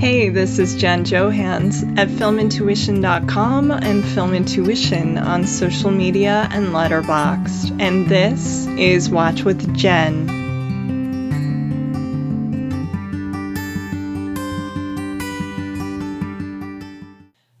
Hey, this is Jen Johans at filmintuition.com and filmintuition on social media and Letterboxd. And this is Watch with Jen.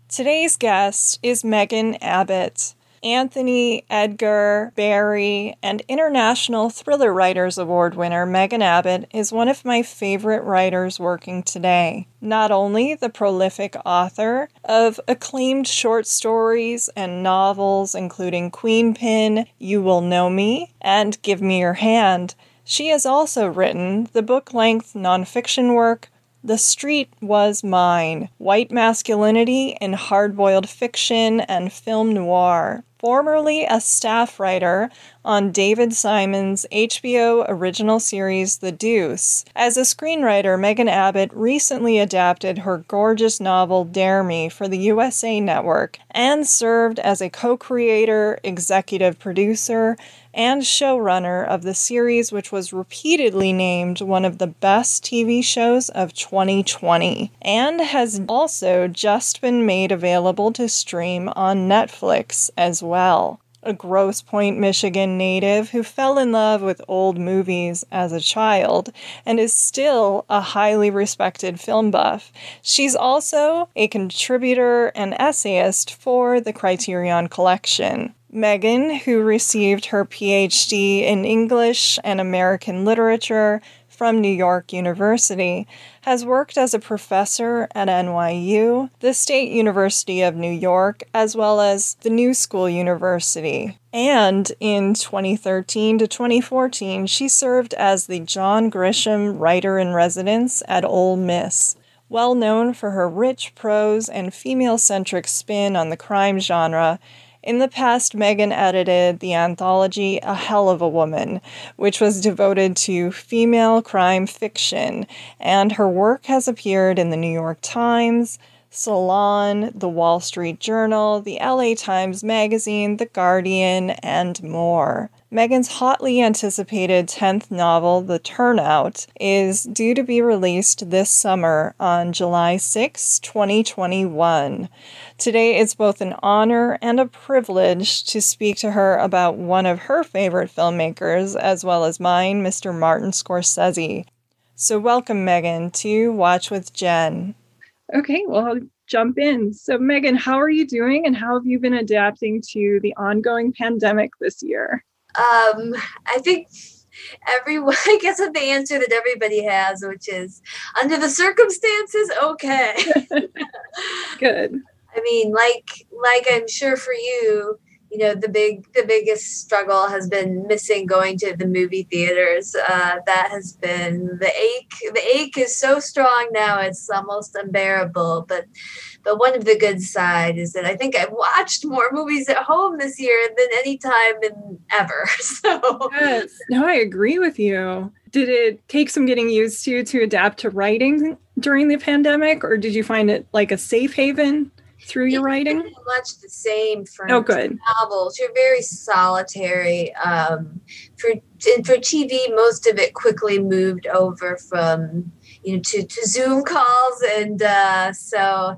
Today's guest is Megan Abbott. Anthony, Edgar, Barry, and International Thriller Writers Award winner Megan Abbott is one of my favorite writers working today. Not only the prolific author of acclaimed short stories and novels, including Queenpin, You Will Know Me, and Give Me Your Hand, she has also written the book length nonfiction work the Street Was Mine White Masculinity in Hard Boiled Fiction and Film Noir. Formerly a staff writer on David Simon's HBO original series The Deuce. As a screenwriter, Megan Abbott recently adapted her gorgeous novel Dare Me for the USA Network and served as a co creator, executive producer, and showrunner of the series, which was repeatedly named one of the best TV shows of 2020, and has also just been made available to stream on Netflix as well a Grosse Pointe, Michigan native who fell in love with old movies as a child and is still a highly respected film buff. She's also a contributor and essayist for the Criterion Collection. Megan, who received her PhD in English and American Literature from New York University, has worked as a professor at NYU, the State University of New York, as well as the New School University. And in 2013 to 2014, she served as the John Grisham Writer in Residence at Ole Miss. Well known for her rich prose and female centric spin on the crime genre, in the past, Megan edited the anthology A Hell of a Woman, which was devoted to female crime fiction, and her work has appeared in the New York Times, Salon, The Wall Street Journal, the LA Times Magazine, The Guardian, and more. Megan's hotly anticipated 10th novel, The Turnout, is due to be released this summer on July 6, 2021. Today, it's both an honor and a privilege to speak to her about one of her favorite filmmakers, as well as mine, Mr. Martin Scorsese. So, welcome, Megan, to Watch with Jen. Okay, well, I'll jump in. So, Megan, how are you doing and how have you been adapting to the ongoing pandemic this year? Um, I think everyone, I guess the answer that everybody has, which is under the circumstances, okay. Good. I mean, like, like I'm sure for you, you know the big the biggest struggle has been missing going to the movie theaters uh, that has been the ache the ache is so strong now it's almost unbearable but but one of the good side is that i think i've watched more movies at home this year than any time in ever so yes no i agree with you did it take some getting used to to adapt to writing during the pandemic or did you find it like a safe haven through your writing? Much the same for oh, good. novels. You're very solitary. Um, for for TV, most of it quickly moved over from you know to, to Zoom calls, and uh, so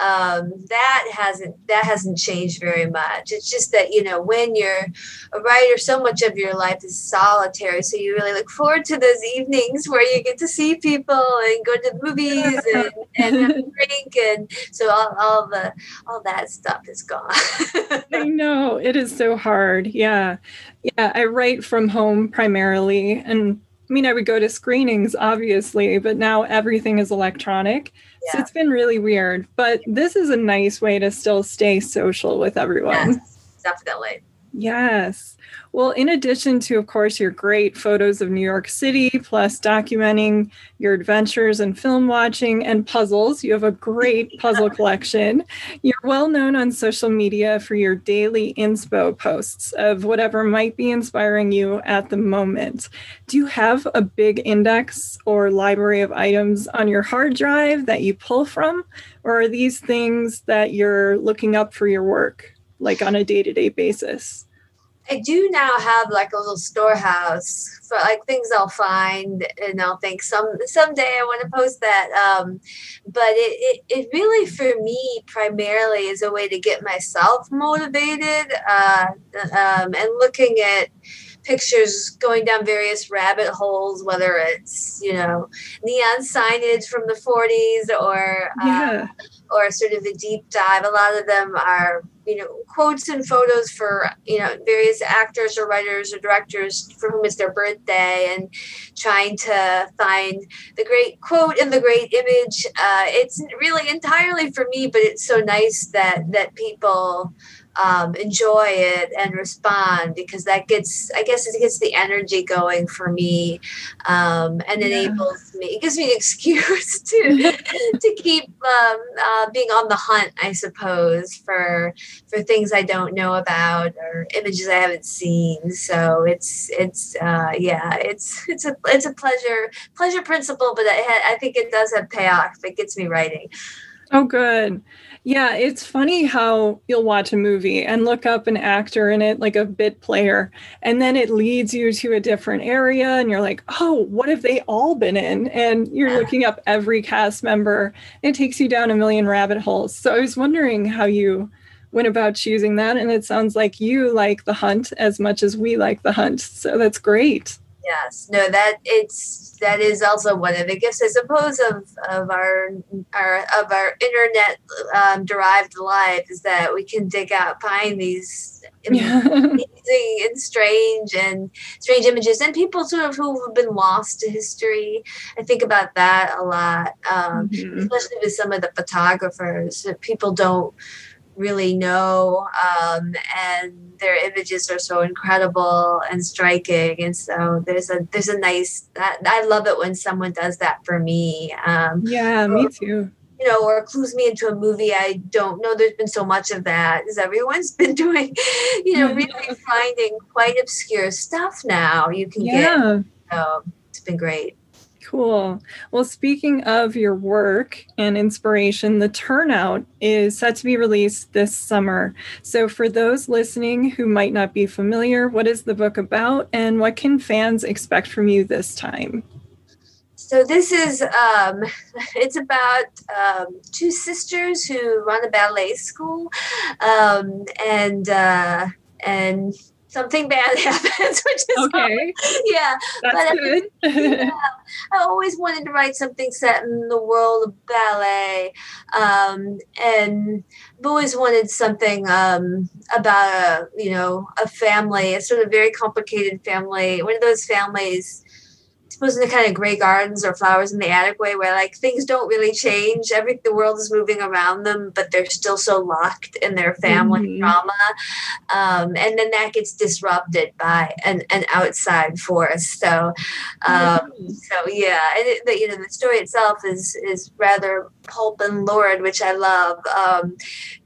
um, that hasn't that hasn't changed very much. It's just that you know when you're a writer, so much of your life is solitary. So you really look forward to those evenings where you get to see people and go to the movies and, and have a drink, and so all, all the all that stuff is gone. I know it is so hard. Yeah, yeah. I write from home primarily, and I mean, I would go to screenings, obviously, but now everything is electronic. Yeah. So it's been really weird. But this is a nice way to still stay social with everyone. Yes, definitely. Yes. Well, in addition to, of course, your great photos of New York City, plus documenting your adventures and film watching and puzzles, you have a great puzzle collection. You're well known on social media for your daily inspo posts of whatever might be inspiring you at the moment. Do you have a big index or library of items on your hard drive that you pull from? Or are these things that you're looking up for your work, like on a day to day basis? I do now have like a little storehouse for like things I'll find and I'll think some someday I want to post that. Um, but it, it, it really for me primarily is a way to get myself motivated uh, um, and looking at pictures going down various rabbit holes, whether it's you know neon signage from the 40s or yeah. or sort of a deep dive. A lot of them are you know quotes and photos for you know various actors or writers or directors for whom it's their birthday, and trying to find the great quote and the great image. Uh, it's really entirely for me, but it's so nice that that people um, enjoy it and respond because that gets i guess it gets the energy going for me um, and enables me it gives me an excuse to to keep um, uh, being on the hunt i suppose for for things i don't know about or images i haven't seen. So it's it's uh, yeah it's it's a it's a pleasure pleasure principle but I, I think it does have payoff. It gets me writing. Oh good yeah, it's funny how you'll watch a movie and look up an actor in it, like a bit player, and then it leads you to a different area, and you're like, oh, what have they all been in? And you're looking up every cast member. It takes you down a million rabbit holes. So I was wondering how you went about choosing that. And it sounds like you like the hunt as much as we like the hunt. So that's great yes no that it's that is also one of the gifts i suppose of of our our of our internet um, derived life is that we can dig out find these amazing and strange and strange images and people sort of who have been lost to history i think about that a lot um, mm-hmm. especially with some of the photographers that people don't really know um, and their images are so incredible and striking and so there's a there's a nice that i love it when someone does that for me um, yeah me too you know, or clues me into a movie I don't know. There's been so much of that as everyone's been doing, you know, really finding quite obscure stuff now you can yeah. get. So it's been great. Cool. Well, speaking of your work and inspiration, The Turnout is set to be released this summer. So, for those listening who might not be familiar, what is the book about and what can fans expect from you this time? So this is um, it's about um, two sisters who run a ballet school, um, and uh, and something bad happens, which is okay. yeah. That's but good. yeah, I always wanted to write something set in the world of ballet, um, and I've always wanted something um, about a you know a family, a sort of very complicated family, one of those families suppose in the kind of Grey Gardens or flowers in the attic way where like things don't really change. Every the world is moving around them but they're still so locked in their family mm-hmm. drama um, and then that gets disrupted by an, an outside force. So um, mm-hmm. so yeah. And it, the, you know the story itself is is rather pulp and lurid which i love. Um,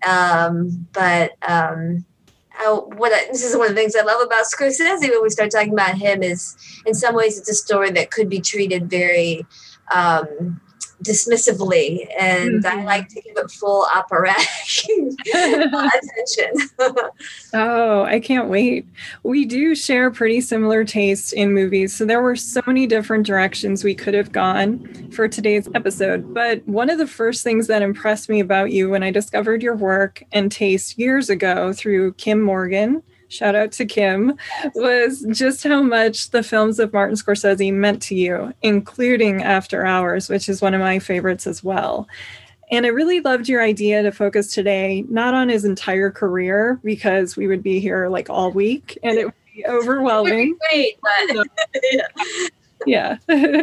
um but um, what I, this is one of the things I love about Scorsese when we start talking about him is in some ways it's a story that could be treated very um, dismissively, and mm-hmm. I like to give it full operatic attention. oh, I can't wait. We do share pretty similar tastes in movies, so there were so many different directions we could have gone for today's episode. But one of the first things that impressed me about you when I discovered your work and taste years ago through Kim Morgan shout out to Kim, was just how much the films of Martin Scorsese meant to you, including After Hours, which is one of my favorites as well. And I really loved your idea to focus today not on his entire career because we would be here like all week and it would be overwhelming. Great, but yeah yeah.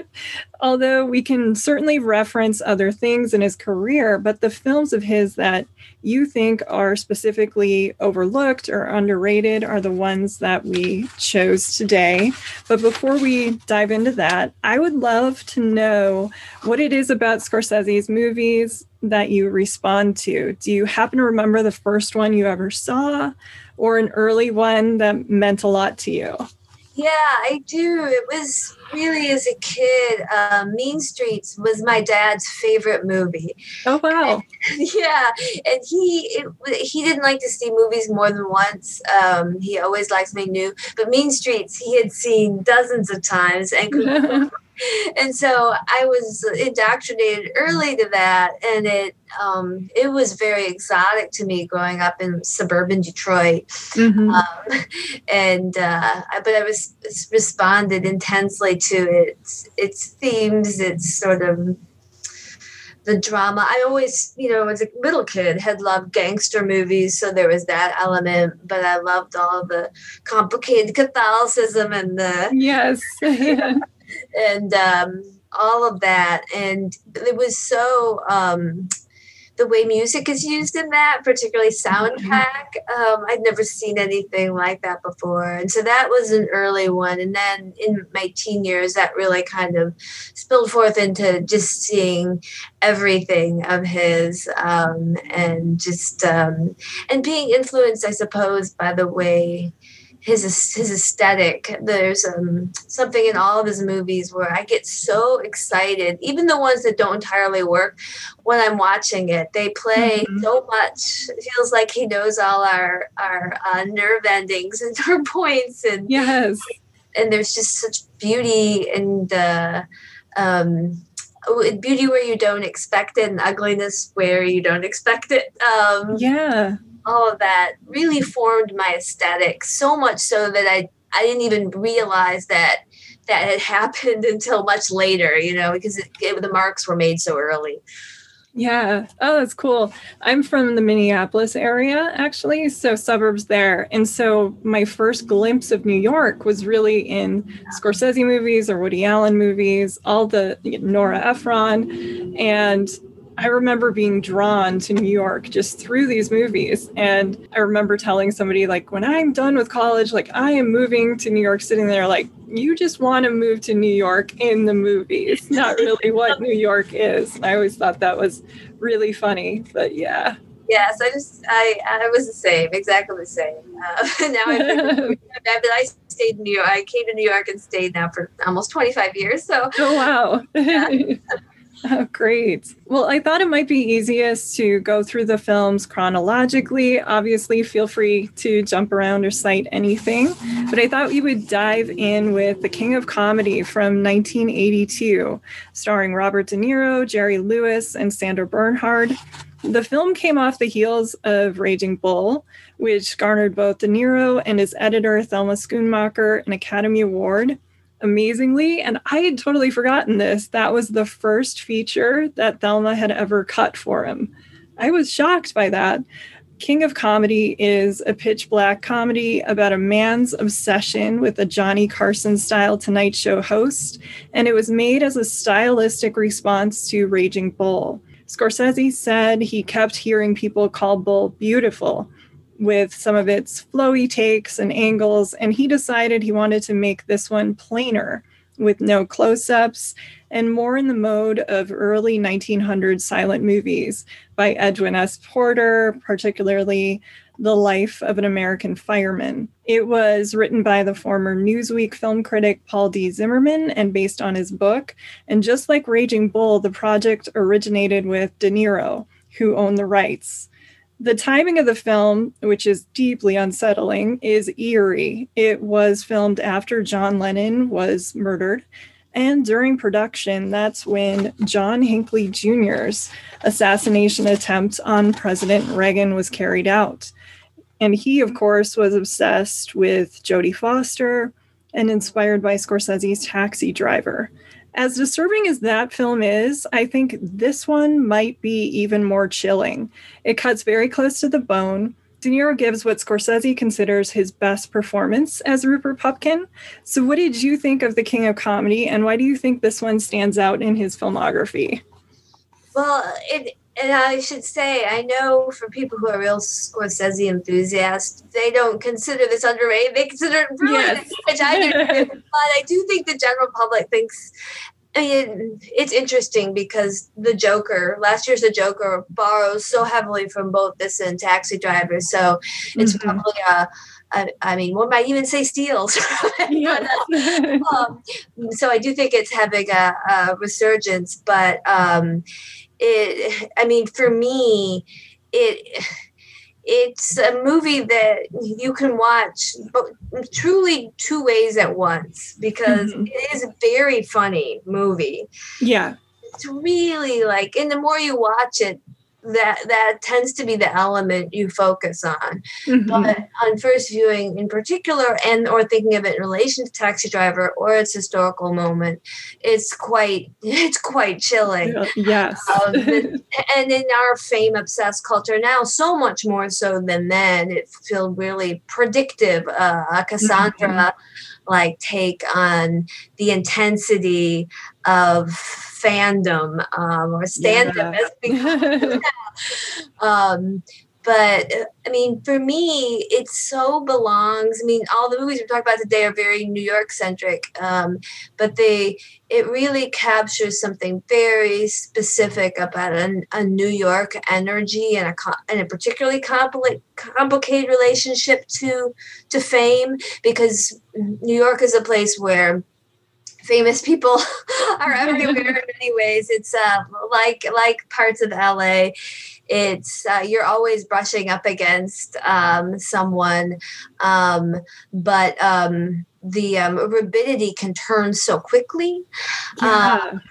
Although we can certainly reference other things in his career, but the films of his that you think are specifically overlooked or underrated are the ones that we chose today. But before we dive into that, I would love to know what it is about Scorsese's movies that you respond to. Do you happen to remember the first one you ever saw or an early one that meant a lot to you? Yeah, I do. It was really as a kid. Um, mean Streets was my dad's favorite movie. Oh wow! And, yeah, and he it, he didn't like to see movies more than once. Um, he always liked something new. But Mean Streets he had seen dozens of times and and so I was indoctrinated early to that, and it um, it was very exotic to me growing up in suburban Detroit. Mm-hmm. Um, and uh, but I was responded intensely to its its themes, its sort of the drama. I always, you know, as a little kid, had loved gangster movies, so there was that element. But I loved all the complicated Catholicism and the yes. and um, all of that. And it was so um, the way music is used in that, particularly soundtrack. Um, I'd never seen anything like that before. And so that was an early one. And then in my teen years, that really kind of spilled forth into just seeing everything of his um, and just um, and being influenced, I suppose, by the way his his aesthetic. There's um, something in all of his movies where I get so excited, even the ones that don't entirely work. When I'm watching it, they play mm-hmm. so much. It feels like he knows all our our uh, nerve endings and our points, and yes, and there's just such beauty and uh, um, beauty where you don't expect it, and ugliness where you don't expect it. Um, yeah all of that really formed my aesthetic so much so that I I didn't even realize that that had happened until much later, you know, because it, it, the marks were made so early. Yeah. Oh, that's cool. I'm from the Minneapolis area, actually, so suburbs there. And so my first glimpse of New York was really in Scorsese movies or Woody Allen movies, all the Nora Ephron. And I remember being drawn to New York just through these movies. And I remember telling somebody, like, when I'm done with college, like, I am moving to New York, sitting there, like, you just want to move to New York in the movies, not really what New York is. And I always thought that was really funny, but yeah. Yes, I just I I was the same, exactly the same. Uh, now I've been, I stayed in New York. I came to New York and stayed now for almost 25 years. So oh wow. Yeah. Oh, great. Well, I thought it might be easiest to go through the films chronologically. Obviously, feel free to jump around or cite anything. But I thought we would dive in with The King of Comedy from 1982, starring Robert De Niro, Jerry Lewis, and Sandra Bernhard. The film came off the heels of Raging Bull, which garnered both De Niro and his editor, Thelma Schoonmaker, an Academy Award amazingly. And I had totally forgotten this. That was the first feature that Thelma had ever cut for him. I was shocked by that. King of Comedy is a pitch black comedy about a man's obsession with a Johnny Carson style Tonight Show host, and it was made as a stylistic response to Raging Bull. Scorsese said he kept hearing people call Bull beautiful, with some of its flowy takes and angles, and he decided he wanted to make this one plainer with no close ups and more in the mode of early 1900s silent movies by Edwin S. Porter, particularly The Life of an American Fireman. It was written by the former Newsweek film critic Paul D. Zimmerman and based on his book. And just like Raging Bull, the project originated with De Niro, who owned the rights. The timing of the film, which is deeply unsettling, is eerie. It was filmed after John Lennon was murdered. And during production, that's when John Hinckley Jr.'s assassination attempt on President Reagan was carried out. And he, of course, was obsessed with Jodie Foster and inspired by Scorsese's Taxi Driver. As disturbing as that film is, I think this one might be even more chilling. It cuts very close to the bone. De Niro gives what Scorsese considers his best performance as Rupert Pupkin. So, what did you think of The King of Comedy, and why do you think this one stands out in his filmography? Well, it, and I should say, I know for people who are real Scorsese enthusiasts, they don't consider this underrated. They consider it brilliant, yes. which I do. but I do think the general public thinks. I mean, it's interesting because the Joker, last year's The Joker, borrows so heavily from both this and Taxi Driver. So it's mm-hmm. probably a I, I mean, one might even say steals. um, so I do think it's having a, a resurgence, but um, it. I mean, for me, it it's a movie that you can watch but truly two ways at once because mm-hmm. it is a very funny movie. Yeah. It's really like and the more you watch it that that tends to be the element you focus on mm-hmm. but on first viewing in particular and or thinking of it in relation to taxi driver or its historical moment it's quite it's quite chilling yes um, and in our fame obsessed culture now so much more so than then it feels really predictive uh, cassandra mm-hmm. like take on the intensity of fandom um, or stand up yeah. um, but I mean, for me, it so belongs. I mean, all the movies we talk about today are very New York centric, um, but they it really captures something very specific about a, a New York energy and a and a particularly compli- complicated relationship to to fame because New York is a place where famous people are everywhere in many ways. It's uh, like like parts of LA. It's uh, you're always brushing up against um, someone, um, but um, the um, rabidity can turn so quickly, yeah. Um,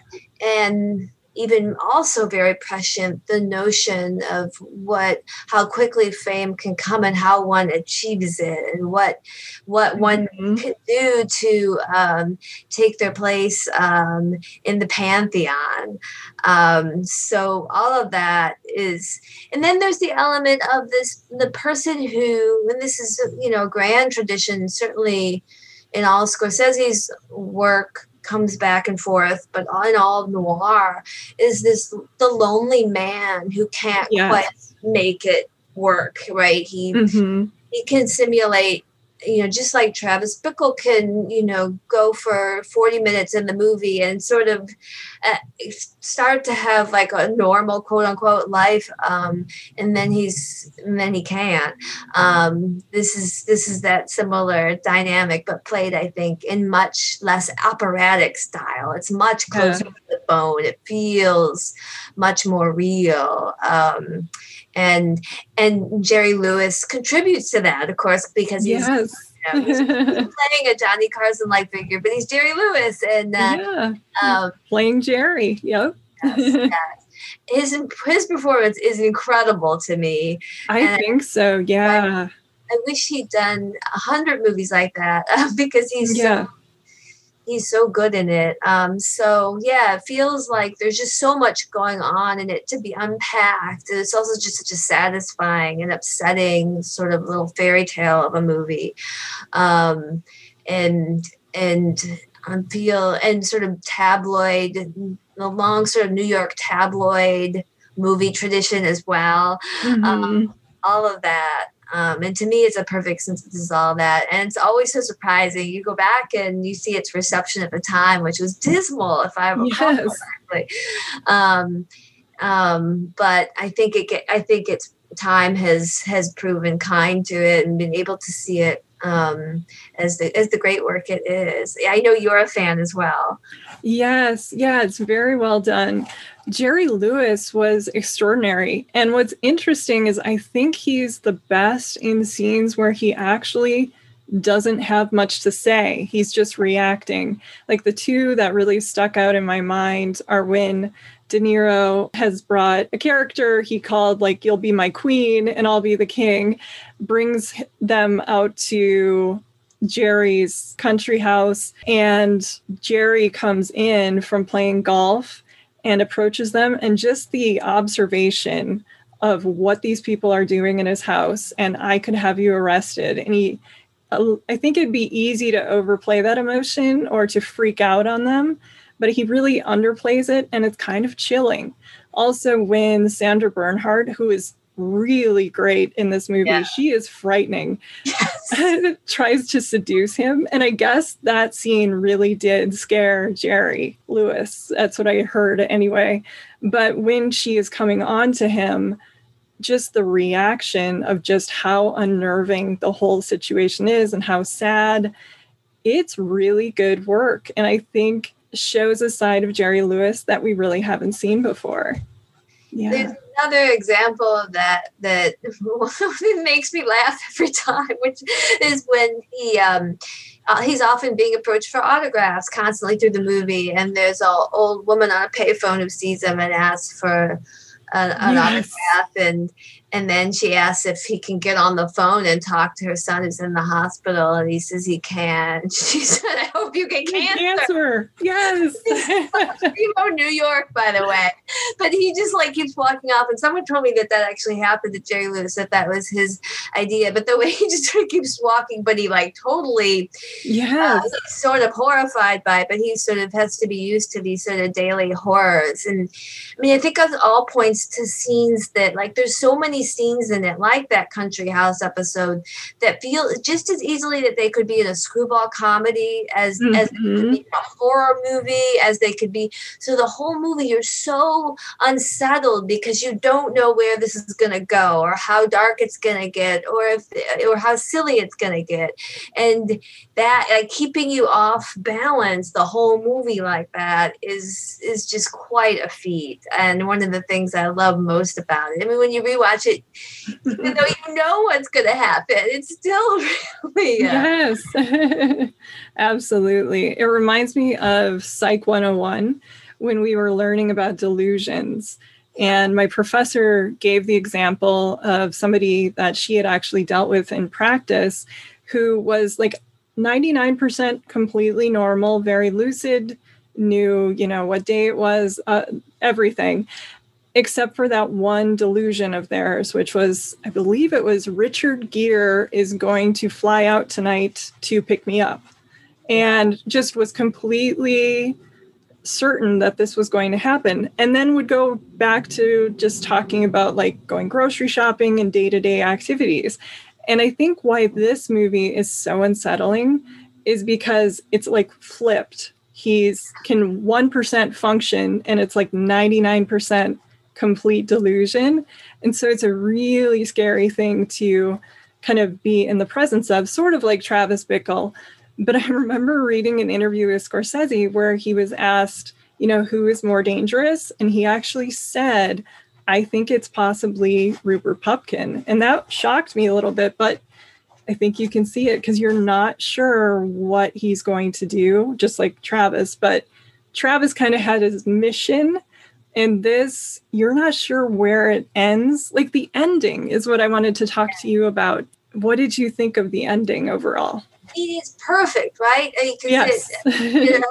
and even also very prescient the notion of what how quickly fame can come and how one achieves it and what what one mm-hmm. can do to um, take their place um, in the pantheon um, so all of that is and then there's the element of this the person who and this is you know grand tradition certainly in all Scorsese's work comes back and forth, but in all noir is this the lonely man who can't yes. quite make it work, right? He mm-hmm. he can simulate you know, just like Travis Bickle can, you know, go for 40 minutes in the movie and sort of uh, start to have like a normal quote unquote life. Um, and then he's, and then he can't. Um, this is, this is that similar dynamic, but played, I think, in much less operatic style. It's much closer yeah. to the bone. It feels much more real. Um, and and Jerry Lewis contributes to that, of course, because he's, yes. you know, he's playing a Johnny Carson like figure, but he's Jerry Lewis and uh, yeah. um, playing Jerry. Yep. Yes, yes. His his performance is incredible to me. I and think so. Yeah. I, I wish he'd done a hundred movies like that uh, because he's yeah. so he's so good in it. Um, so yeah, it feels like there's just so much going on in it to be unpacked. And it's also just such a satisfying and upsetting sort of little fairy tale of a movie. Um, and and I feel and sort of tabloid, the long sort of New York tabloid movie tradition as well. Mm-hmm. Um, all of that. Um, and to me, it's a perfect synthesis of all that. And it's always so surprising. You go back and you see its reception at the time, which was dismal, if I recall yes. correctly. Um, um, but I think it. I think its time has has proven kind to it and been able to see it um, as the as the great work it is. I know you're a fan as well. Yes, yeah, it's very well done. Jerry Lewis was extraordinary. And what's interesting is I think he's the best in scenes where he actually doesn't have much to say. He's just reacting. Like the two that really stuck out in my mind are when De Niro has brought a character he called like you'll be my queen and I'll be the king brings them out to Jerry's country house and Jerry comes in from playing golf and approaches them and just the observation of what these people are doing in his house and I could have you arrested and he I think it'd be easy to overplay that emotion or to freak out on them but he really underplays it and it's kind of chilling. Also, when Sandra Bernhard, who is really great in this movie, yeah. she is frightening, yes. tries to seduce him. And I guess that scene really did scare Jerry Lewis. That's what I heard anyway. But when she is coming on to him, just the reaction of just how unnerving the whole situation is and how sad it's really good work and i think shows a side of jerry lewis that we really haven't seen before yeah. Another example of that that makes me laugh every time, which is when he um, uh, he's often being approached for autographs constantly through the movie, and there's an old woman on a payphone who sees him and asks for an, an yes. autograph, and and then she asks if he can get on the phone and talk to her son who's in the hospital. And he says he can. She said, I hope you get cancer. Cancer. Yes. Remo, New York, by the way. But he just like keeps walking off. And someone told me that that actually happened to Jerry Lewis, that that was his idea. But the way he just sort of keeps walking, but he like totally yeah, uh, sort of horrified by it. But he sort of has to be used to these sort of daily horrors. And I mean, I think of all points to scenes that like there's so many scenes in it, like that country house episode, that feel just as easily that they could be in a screwball comedy as mm-hmm. as a horror movie, as they could be. So the whole movie, you're so unsettled because you don't know where this is going to go, or how dark it's going to get, or if or how silly it's going to get, and that like keeping you off balance the whole movie like that is is just quite a feat and one of the things i love most about it i mean when you rewatch it even though you know what's going to happen it's still really uh, yes. Absolutely. It reminds me of psych 101 when we were learning about delusions. And my professor gave the example of somebody that she had actually dealt with in practice who was like 99% completely normal, very lucid, knew, you know, what day it was, uh, everything, except for that one delusion of theirs, which was, I believe it was Richard Gere is going to fly out tonight to pick me up. And just was completely certain that this was going to happen. And then would go back to just talking about like going grocery shopping and day to day activities. And I think why this movie is so unsettling is because it's like flipped. He's can 1% function and it's like 99% complete delusion. And so it's a really scary thing to kind of be in the presence of, sort of like Travis Bickle. But I remember reading an interview with Scorsese where he was asked, you know, who is more dangerous? And he actually said, I think it's possibly Rupert Pupkin. And that shocked me a little bit, but I think you can see it because you're not sure what he's going to do, just like Travis. But Travis kind of had his mission. And this, you're not sure where it ends. Like the ending is what I wanted to talk to you about. What did you think of the ending overall? It is perfect, right? I mean, yes. It, you know,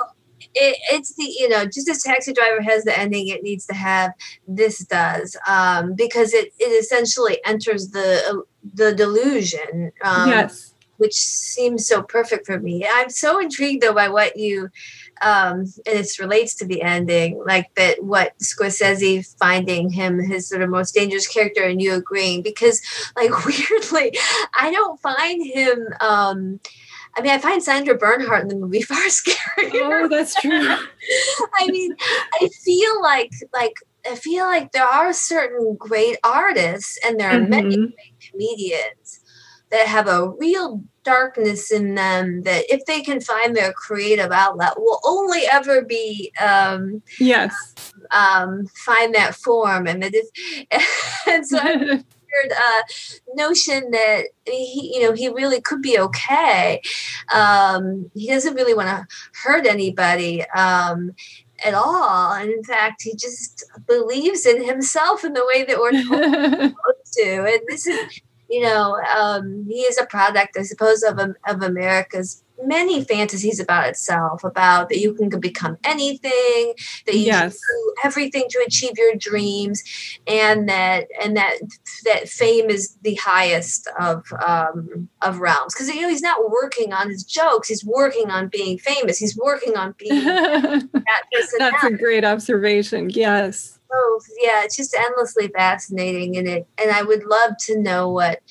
it, it's the you know just as taxi driver has the ending it needs to have this does um, because it, it essentially enters the the delusion um, yes which seems so perfect for me i'm so intrigued though by what you um, and it relates to the ending, like that what Scorsese finding him his sort of most dangerous character and you agreeing because like weirdly, I don't find him um I mean, I find Sandra Bernhard in the movie far scarier. Oh, that's true. I mean, I feel like like I feel like there are certain great artists and there are mm-hmm. many great comedians that have a real darkness in them that if they can find their creative outlet will only ever be um yes um find that form and that if and so weird uh, notion that he, you know, he really could be okay. Um, he doesn't really want to hurt anybody. Um, at all. And in fact, he just believes in himself in the way that we're supposed to. And this is, you know, um, he is a product, I suppose, of, of America's many fantasies about itself about that you can become anything that you yes. do everything to achieve your dreams and that and that that fame is the highest of um of realms because you know he's not working on his jokes he's working on being famous he's working on being that that's that. a great observation yes oh yeah it's just endlessly fascinating and it and i would love to know what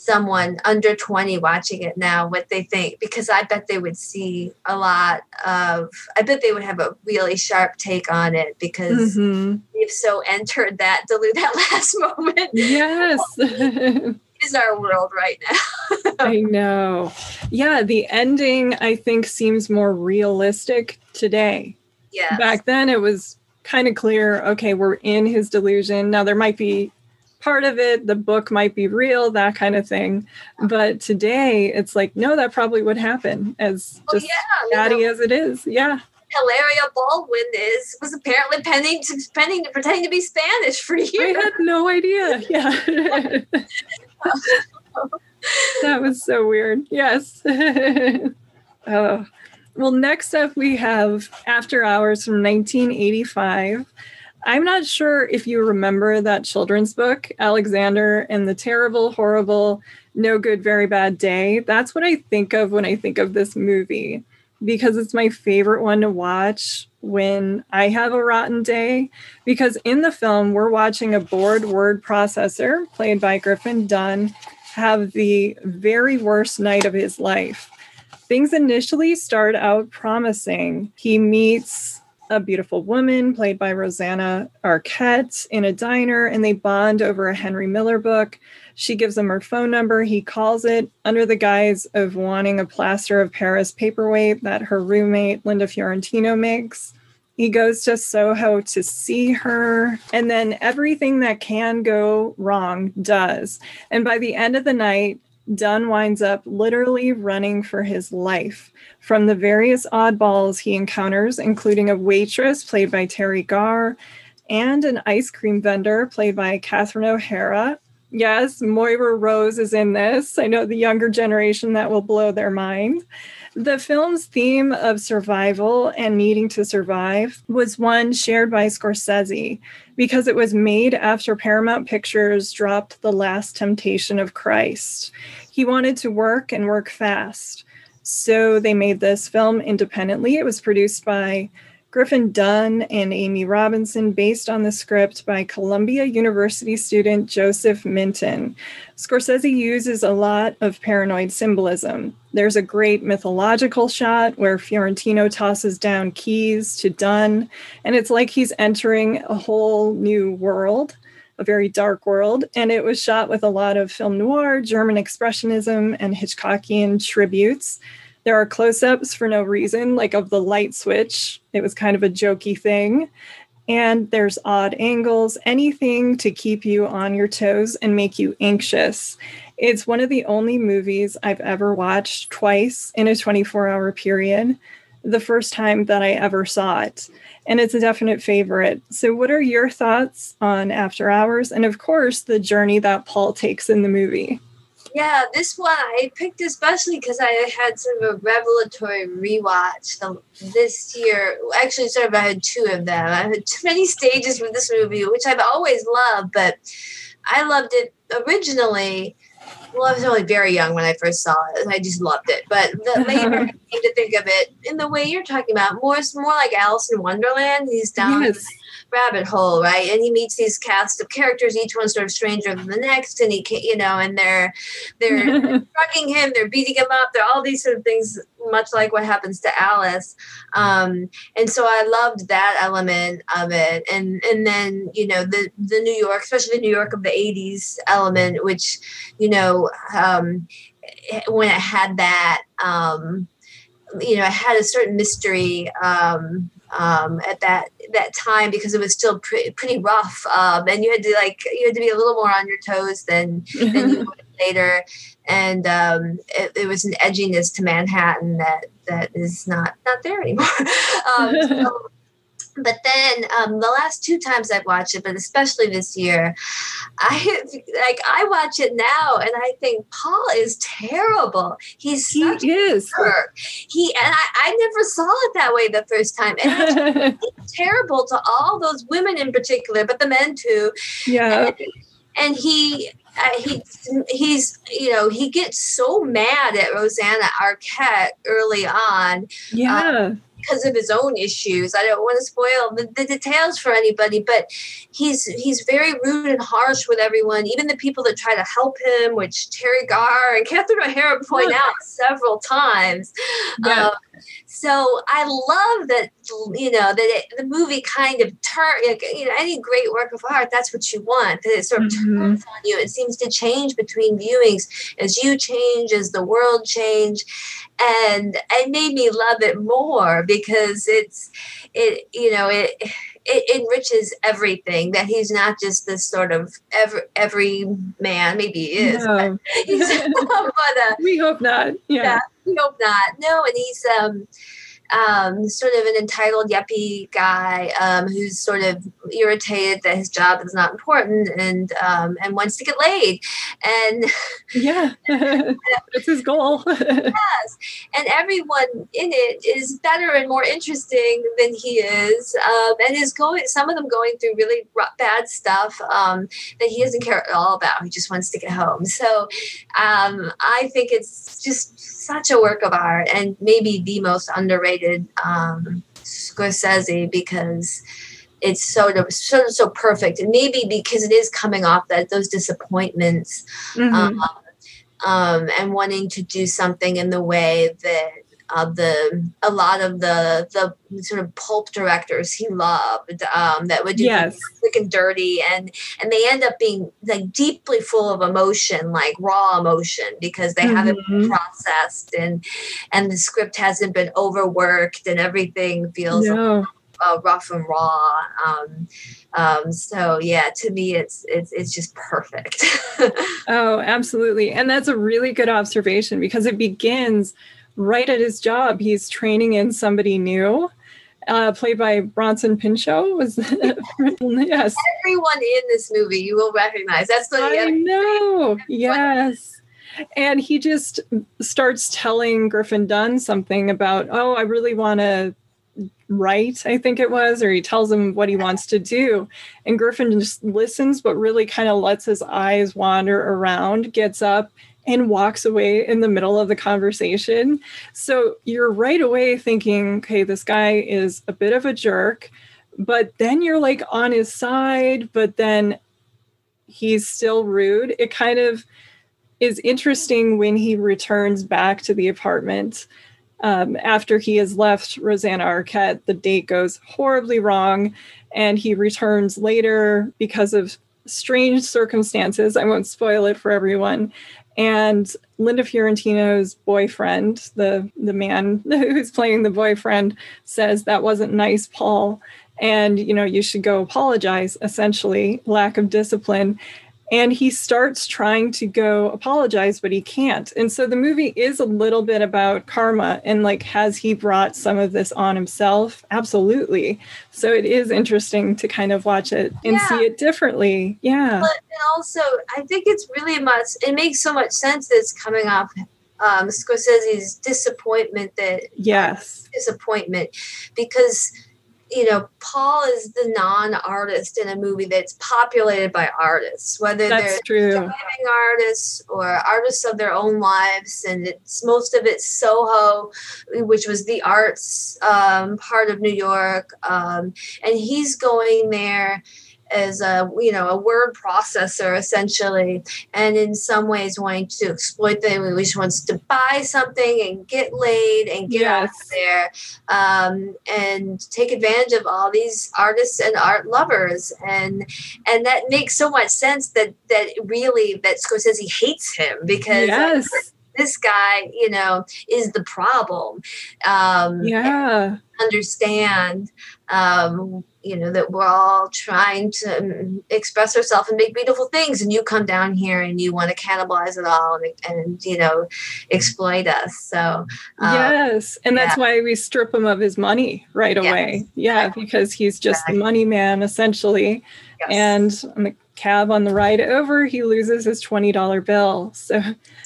someone under 20 watching it now what they think because I bet they would see a lot of I bet they would have a really sharp take on it because mm-hmm. they've so entered that dilute that last moment. Yes. is our world right now. I know. Yeah, the ending I think seems more realistic today. Yeah. Back then it was kind of clear, okay, we're in his delusion. Now there might be part of it, the book might be real, that kind of thing. But today it's like, no, that probably would happen as oh, just yeah, catty you know, as it is. Yeah. Hilaria Baldwin is was apparently pending to, pending pretending to be Spanish for years. I had no idea. Yeah. that was so weird. Yes. oh. Well, next up we have After Hours from 1985. I'm not sure if you remember that children's book, Alexander and the Terrible, Horrible, No Good, Very Bad Day. That's what I think of when I think of this movie because it's my favorite one to watch when I have a rotten day. Because in the film, we're watching a bored word processor, played by Griffin Dunne, have the very worst night of his life. Things initially start out promising. He meets a beautiful woman, played by Rosanna Arquette, in a diner, and they bond over a Henry Miller book. She gives him her phone number. He calls it under the guise of wanting a plaster of Paris paperweight that her roommate, Linda Fiorentino, makes. He goes to Soho to see her, and then everything that can go wrong does. And by the end of the night, Dunne winds up literally running for his life from the various oddballs he encounters, including a waitress played by Teri Garr and an ice cream vendor played by Catherine O'Hara. Yes, Moira Rose is in this. I know the younger generation that will blow their mind. The film's theme of survival and needing to survive was one shared by Scorsese because it was made after Paramount Pictures dropped The Last Temptation of Christ. He wanted to work and work fast. So they made this film independently. It was produced by Griffin Dunne and Amy Robinson, based on the script by Columbia University student Joseph Minion. Scorsese uses a lot of paranoid symbolism. There's a great mythological shot where Fiorentino tosses down keys to Dunne, and it's like he's entering a whole new world a very dark world, and it was shot with a lot of film noir, German expressionism, and Hitchcockian tributes. There are close ups for no reason, like of the light switch. It was kind of a jokey thing. And there's odd angles, anything to keep you on your toes and make you anxious. It's one of the only movies I've ever watched twice in a 24 hour period, the first time that I ever saw it. And it's a definite favorite. So, what are your thoughts on After Hours? And of course, the journey that Paul takes in the movie. Yeah, this one I picked especially because I had sort of a revelatory rewatch this year. Actually, sort of I had two of them. I had too many stages for this movie, which I've always loved, but I loved it originally. Well, I was only very young when I first saw it, and I just loved it. But the later I came to think of it in the way you're talking about, more more like Alice in Wonderland. He's down yes rabbit hole, right? And he meets these cast of characters, each one sort of stranger than the next, and he, can, you know, and they're they're drugging him, they're beating him up, they're all these sort of things, much like what happens to Alice. Um, and so I loved that element of it, and and then you know the the New York, especially the New York of the '80s element, which you know um, when it had that. Um, you know, it had a certain mystery um, um, at that that time because it was still pre- pretty rough, um, and you had to like you had to be a little more on your toes than than you would later, and um, it, it, was an edginess to Manhattan that that is not not there anymore. Um, so, but then um, the last two times I've watched it, but especially this year, I like I watch it now and I think Paul is terrible. He's he is jerk. He and I, I never saw it that way the first time, and he's terrible to all those women in particular, but the men too. Yeah, and, and he uh, he he's you know he gets so mad at Rosanna Arquette early on. Yeah. Uh, because of his own issues. I don't want to spoil the, the, details for anybody, but he's he's very rude and harsh with everyone, even the people that try to help him, which Teri Garr and Catherine O'Hara point out several times. Yeah. Um, so I love that you know that it, the movie kind of turn like, you know any great work of art that's what you want that it sort of mm-hmm. turns on you it seems to change between viewings as you change as the world change and it made me love it more because it's it you know it it enriches everything that he's not just this sort of every every man maybe he is no. but, but uh, we hope not yeah. yeah we hope not no and he's um um, sort of an entitled yuppie guy um, who's sort of irritated that his job is not important and um, and wants to get laid. And yeah, that's his goal. yes, and everyone in it is better and more interesting than he is, um, and is going. Some of them going through really bad stuff um, that he doesn't care at all about. He just wants to get home. So um, I think it's just such a work of art and maybe the most underrated um, Scorsese because it's so so so perfect and maybe because it is coming off that those disappointments mm-hmm. um, um, and wanting to do something in the way that uh, the a lot of the the sort of pulp directors he loved um, that would do yes. quick and dirty and and they end up being like deeply full of emotion like raw emotion because they mm-hmm. haven't been mm-hmm. processed and and the script hasn't been overworked and everything feels no. uh, rough and raw um, um, so yeah to me it's it's it's just perfect oh absolutely and that's a really good observation because it begins right at his job, he's training in somebody new. Uh, played by Bronson Pinchot. Was yes. Everyone in this movie you will recognize. That's the I know. Yes. And he just starts telling Griffin Dunne something about, oh, I really want to write, I think it was, or he tells him what he wants to do. And Griffin just listens, but really kind of lets his eyes wander around, gets up, and walks away in the middle of the conversation. So you're right away thinking, okay, this guy is a bit of a jerk, but then you're like on his side, but then he's still rude. It kind of is interesting when he returns back to the apartment. Um, after he has left Rosanna Arquette, the date goes horribly wrong, and he returns later because of strange circumstances. I won't spoil it for everyone and Linda Fiorentino's boyfriend, the the man who's playing the boyfriend, says that wasn't nice, Paul, and you know you should go apologize. Essentially, lack of discipline, and he starts trying to go apologize but he can't. And so the movie is a little bit about karma and like has he brought some of this on himself? Absolutely. So it is interesting to kind of watch it and yeah. see it differently. Yeah. But also i think it's really much it makes so much sense that it's coming off um, Scorsese's disappointment that yes. disappointment because you know, Paul is the non-artist in a movie that's populated by artists, whether that's they're living artists or artists of their own lives, and it's most of it's Soho, which was the arts um, part of New York, um, and he's going there as a you know a word processor essentially and in some ways wanting to exploit them he just wants to buy something and get laid and get yes. out there um, and take advantage of all these artists and art lovers and and that makes so much sense that that really that Scorsese hates him because yes. this guy you know is the problem um, yeah understand um, you know that we're all trying to express ourselves and make beautiful things and you come down here and you want to cannibalize it all and, and you know exploit us so um, yes and that's yeah. why we strip him of his money right away yes. yeah because he's just the money man essentially yes. and on the cab on the ride over he loses his $20 bill so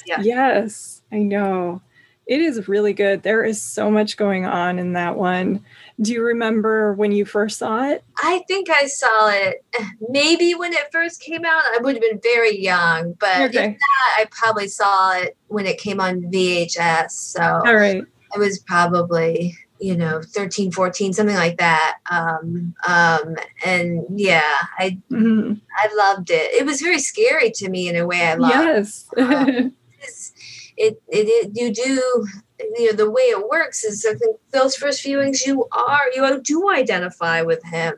yeah. yes i know it is really good there is so much going on in that one do you remember when you first saw it? I think I saw it maybe when it first came out. I would have been very young, but okay. I probably saw it when it came on VHS. So all right, it was probably you know 13 14 something like that um um and yeah i mm-hmm. i loved it it was very scary to me in a way i loved yes um, it, it, it you do you know the way it works is I think those first viewings you are you do identify with him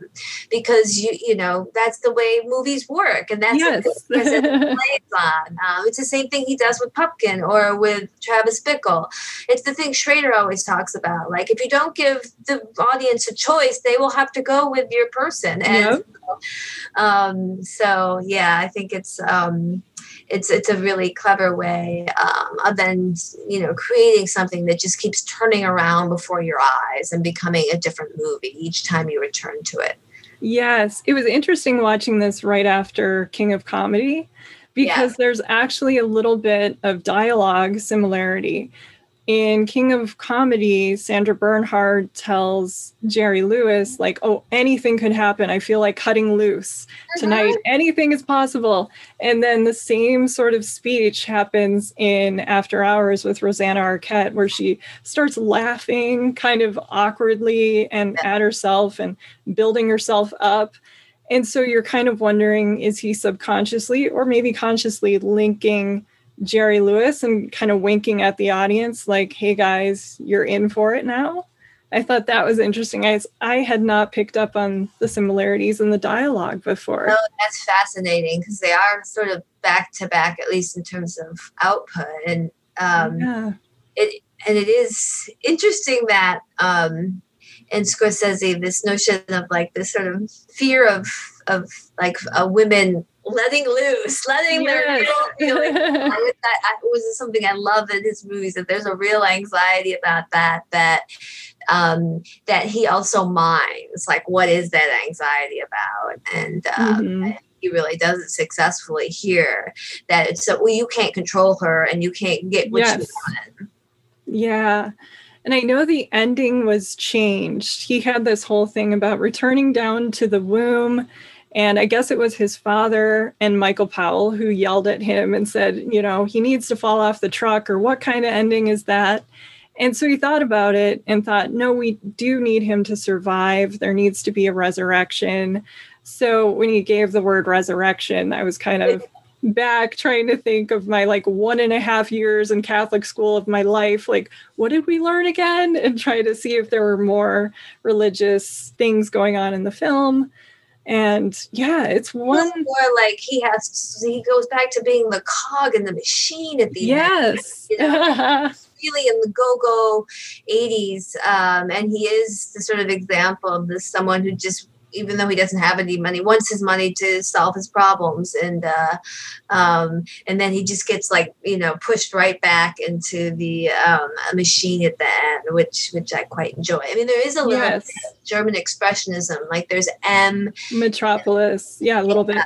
because you you know that's the way movies work and that's yes. what it plays on. Um, it's the same thing he does with Pupkin or with Travis Bickle. It's the thing Schrader always talks about. Like if you don't give the audience a choice, they will have to go with your person. And yep. so, um, so yeah, I think it's um, it's it's a really clever way um, of then you know creating something that just keeps turning around before your eyes and becoming a different movie each time you return to it. Yes, it was interesting watching this right after King of Comedy because yeah. there's actually a little bit of dialogue similarity in King of Comedy, Sandra Bernhard tells Jerry Lewis, like, oh, anything could happen. I feel like cutting loose tonight. Uh-huh. Anything is possible. And then the same sort of speech happens in After Hours with Rosanna Arquette, where she starts laughing kind of awkwardly and at herself and building herself up. And so you're kind of wondering, is he subconsciously or maybe consciously linking? Jerry Lewis and kind of winking at the audience, like, hey guys, you're in for it now. I thought that was interesting. I, I had not picked up on the similarities in the dialogue before. No, that's fascinating because they are sort of back to back, at least in terms of output. And um, yeah. it and it is interesting that um, in Scorsese, this notion of like this sort of fear of of like a women letting loose, letting yes. their real feelings. that, that was something I love in his movies. That there's a real anxiety about that. That um, that he also minds. Like, what is that anxiety about? And um, mm-hmm. he really does it successfully here. That it's so well, you can't control her, and you can't get what yes. you want. Yeah. And I know the ending was changed. He had this whole thing about returning down to the womb and I guess it was his father and Michael Powell who yelled at him and said, you know, he needs to fall off the truck, or what kind of ending is that? And so he thought about it and thought, no, we do need him to survive. There needs to be a resurrection. So when he gave the word resurrection, I was kind of back trying to think of my like one and a half years in Catholic school of my life. Like, what did we learn again? And try to see if there were more religious things going on in the film and yeah it's one more like he has he goes back to being the cog in the machine at the yes. end yes really in the go-go 80s um, and he is the sort of example of this someone who just even though he doesn't have any money, wants his money to solve his problems, and uh, um, and then he just gets like you know pushed right back into the um, machine at the end, which which I quite enjoy. I mean, there is a little yes. German expressionism, like there's M Metropolis, yeah, a little bit.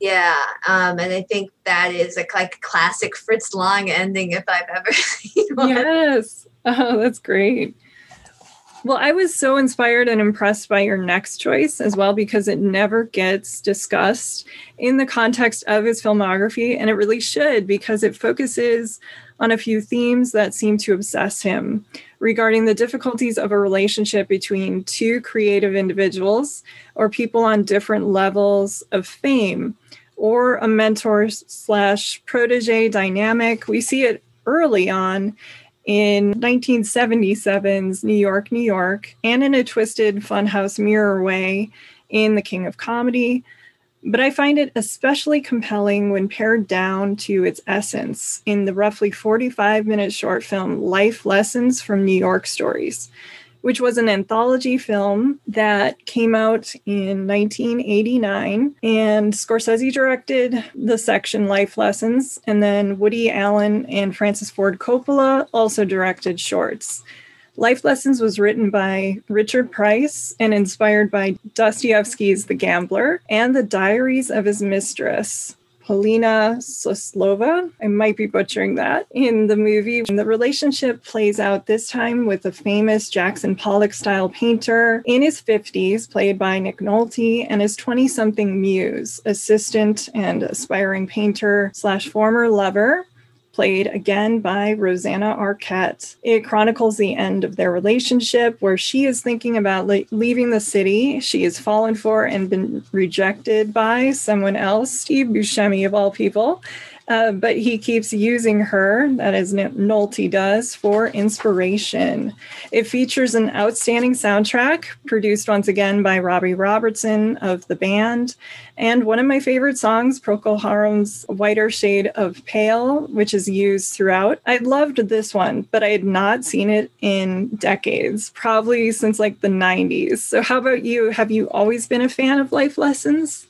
Yeah, um, and I think that is a, like a classic Fritz Lang ending if I've ever seen one. Yes, oh, that's great. Well, I was so inspired and impressed by your next choice as well because it never gets discussed in the context of his filmography, and it really should because it focuses on a few themes that seem to obsess him regarding the difficulties of a relationship between two creative individuals or people on different levels of fame or a mentor slash protege dynamic. We see it early on in 1977's New York, New York, and in a twisted funhouse mirror way in The King of Comedy. But I find it especially compelling when pared down to its essence in the roughly 45 minute short film Life Lessons from New York Stories, which was an anthology film that came out in 1989. And Scorsese directed the section Life Lessons, and then Woody Allen and Francis Ford Coppola also directed shorts. Life Lessons was written by Richard Price and inspired by Dostoevsky's The Gambler and the diaries of his mistress. Polina Soslova. I might be butchering that in the movie. And the relationship plays out this time with a famous Jackson Pollock style painter in his 50s, played by Nick Nolte, and his 20 something muse, assistant and aspiring painter slash former lover, played again by Rosanna Arquette. It chronicles the end of their relationship where she is thinking about le- leaving the city she has fallen for and been rejected by someone else, Steve Buscemi of all people. Uh, but he keeps using her, that is, Nolte does, for inspiration. It features an outstanding soundtrack produced once again by Robbie Robertson of the band. And one of my favorite songs, Procol Harum's Whiter Shade of Pale, which is used throughout. I loved this one, but I had not seen it in decades, probably since like the 90s. So, how about you? Have you always been a fan of life lessons?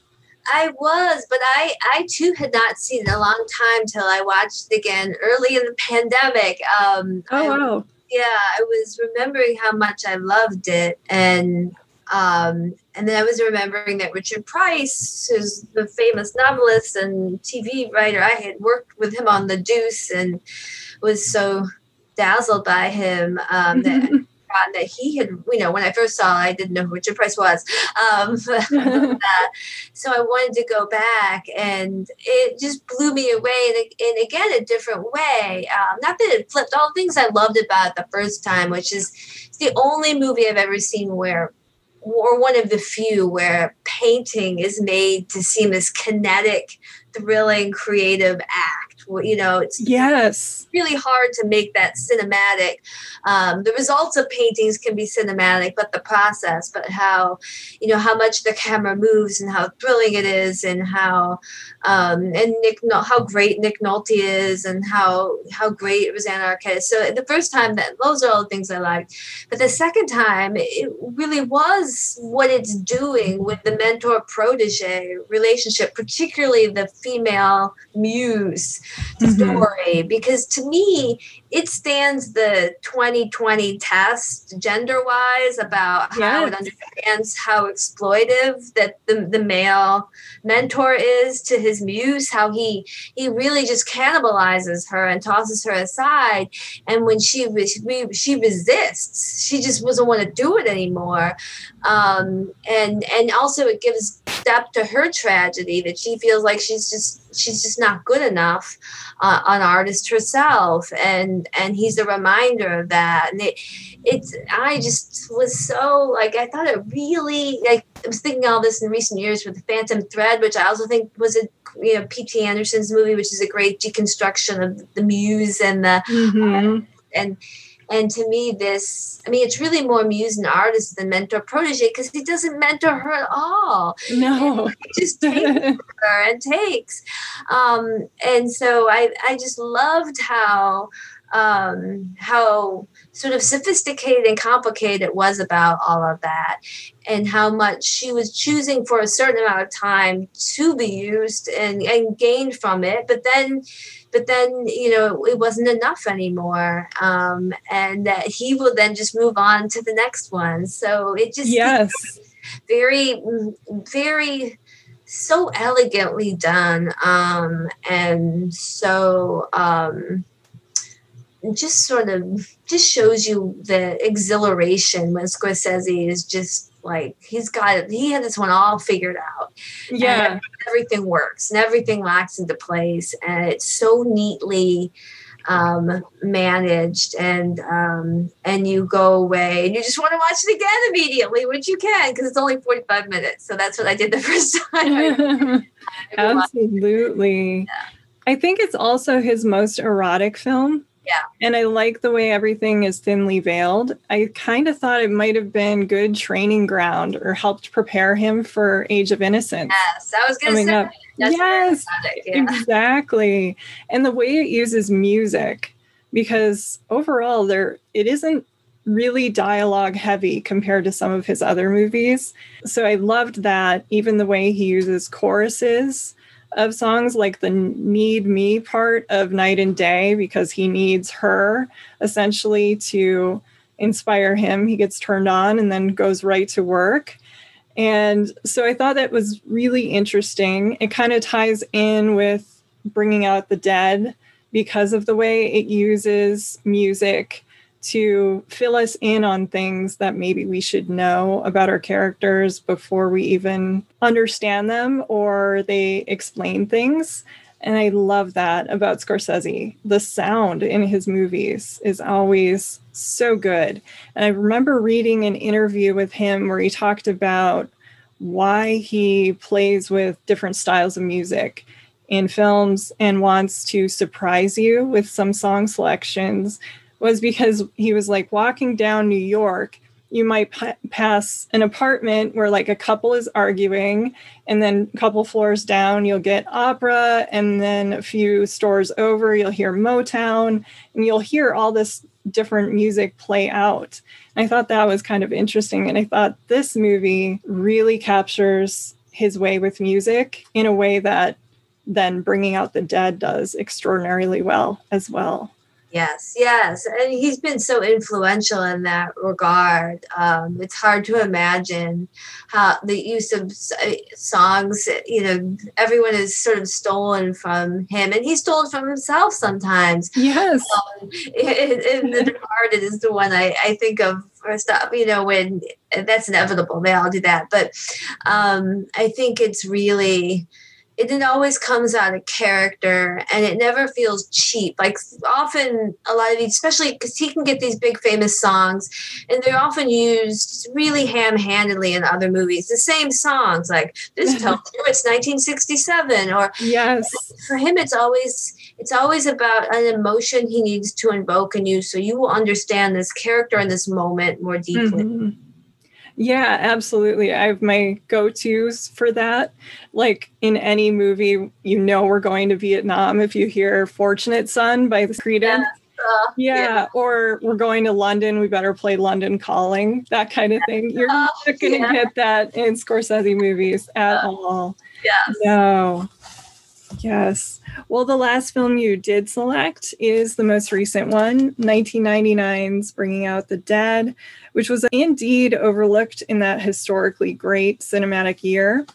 I was, but I I too had not seen it a long time till I watched it again early in the pandemic. Um, oh I, wow! Yeah, I was remembering how much I loved it, and um, and then I was remembering that Richard Price, who's the famous novelist and TV writer, I had worked with him on The Deuce and was so dazzled by him um, that forgotten that he had, you know, when I first saw I didn't know who Richard Price was. Um, uh, so I wanted to go back and it just blew me away. And, and again, a different way. Um, not that it flipped all the things I loved about it the first time, which is it's the only movie I've ever seen where or one of the few where painting is made to seem this kinetic, thrilling, creative act you know it's yes really hard to make that cinematic um, the results of paintings can be cinematic but the process but how you know how much the camera moves and how thrilling it is and how um, and Nick how great Nick Nolte is and how how great Rosanna Arquette is. So the first time that those are all the things I liked, but the second time it really was what it's doing with the mentor protege relationship, particularly the female muse mm-hmm. story, because to me it stands the 2020 test gender wise about yes. how it understands how exploitive that the, the male mentor is to his muse how he he really just cannibalizes her and tosses her aside and when she she resists she just doesn't want to do it anymore um, and and also it gives depth to her tragedy that she feels like she's just she's just not good enough uh, an artist herself and and he's a reminder of that and it it's i just was so like i thought it really like i was thinking all this in recent years with the phantom thread which i also think was a you know pt anderson's movie which is a great deconstruction of the muse and the mm-hmm. uh, and and to me, this, I mean, it's really more muse and artist than mentor protege because he doesn't mentor her at all. No. he just takes her and takes. Um, and so I, I just loved how, um, how sort of sophisticated and complicated it was about all of that and how much she was choosing for a certain amount of time to be used and, and gained from it. But then but then you know it wasn't enough anymore um, and that he will then just move on to the next one. So it just yes. very very so elegantly done um, and so um, just sort of just shows you the exhilaration when Scorsese is just like he's got it he had this one all figured out. Yeah. and everything works and everything locks into place and it's so neatly um, managed and um, and you go away and you just want to watch it again immediately which you can because it's only 45 minutes. So that's what i did the first time. Absolutely. Yeah. i think it's also his most erotic film yeah. And I like the way everything is thinly veiled. I kind of thought it might have been good training ground or helped prepare him for Age of Innocence. Yes, I was going to say. Up. yes, yeah. exactly. And the way it uses music, because overall, there it isn't really dialogue heavy compared to some of his other movies. So I loved that. Even the way he uses choruses of songs, like the need me part of Night and Day, because he needs her essentially to inspire him. He gets turned on and then goes right to work. And so I thought that was really interesting. It kind of ties in with bringing out the dead because of the way it uses music to fill us in on things that maybe we should know about our characters before we even understand them or they explain things. And I love that about Scorsese. The sound in his movies is always so good. And I remember reading an interview with him where he talked about why he plays with different styles of music in films and wants to surprise you with some song selections was because he was like walking down New York you might p- pass an apartment where like a couple is arguing and then a couple floors down you'll get opera and then a few stores over you'll hear motown and you'll hear all this different music play out. And i thought that was kind of interesting and i thought this movie really captures his way with music in a way that then bringing out the dead does extraordinarily well as well Yes, yes. And he's been so influential in that regard. Um, it's hard to imagine how the use of uh, songs, you know, everyone is sort of stolen from him and he's stolen from himself sometimes. Yes. Um, in, in The Departed is the one I, I think of first up, you know, when that's inevitable. They all do that. But um, I think it's really it, it always comes out of character and it never feels cheap. Like often a lot of these, especially because he can get these big famous songs and they're often used really ham-handedly in other movies. The same songs, like this you it's 1967 or yes. For him, it's always it's always about an emotion he needs to invoke in you so you will understand this character in this moment more deeply. Mm-hmm. Yeah, absolutely. I have my go tos for that. Like in any movie, you know, we're going to Vietnam if you hear Fortunate Son by the Creedence. Yeah. Uh, yeah. yeah. or we're going to London. We better play London Calling, that kind of thing. You're uh, not going to yeah. get that in Scorsese movies at uh, all. Yes. No. Yes. Well, the last film you did select is the most recent one, 1999's Bringing Out the Dead, which was indeed overlooked in that historically great cinematic year.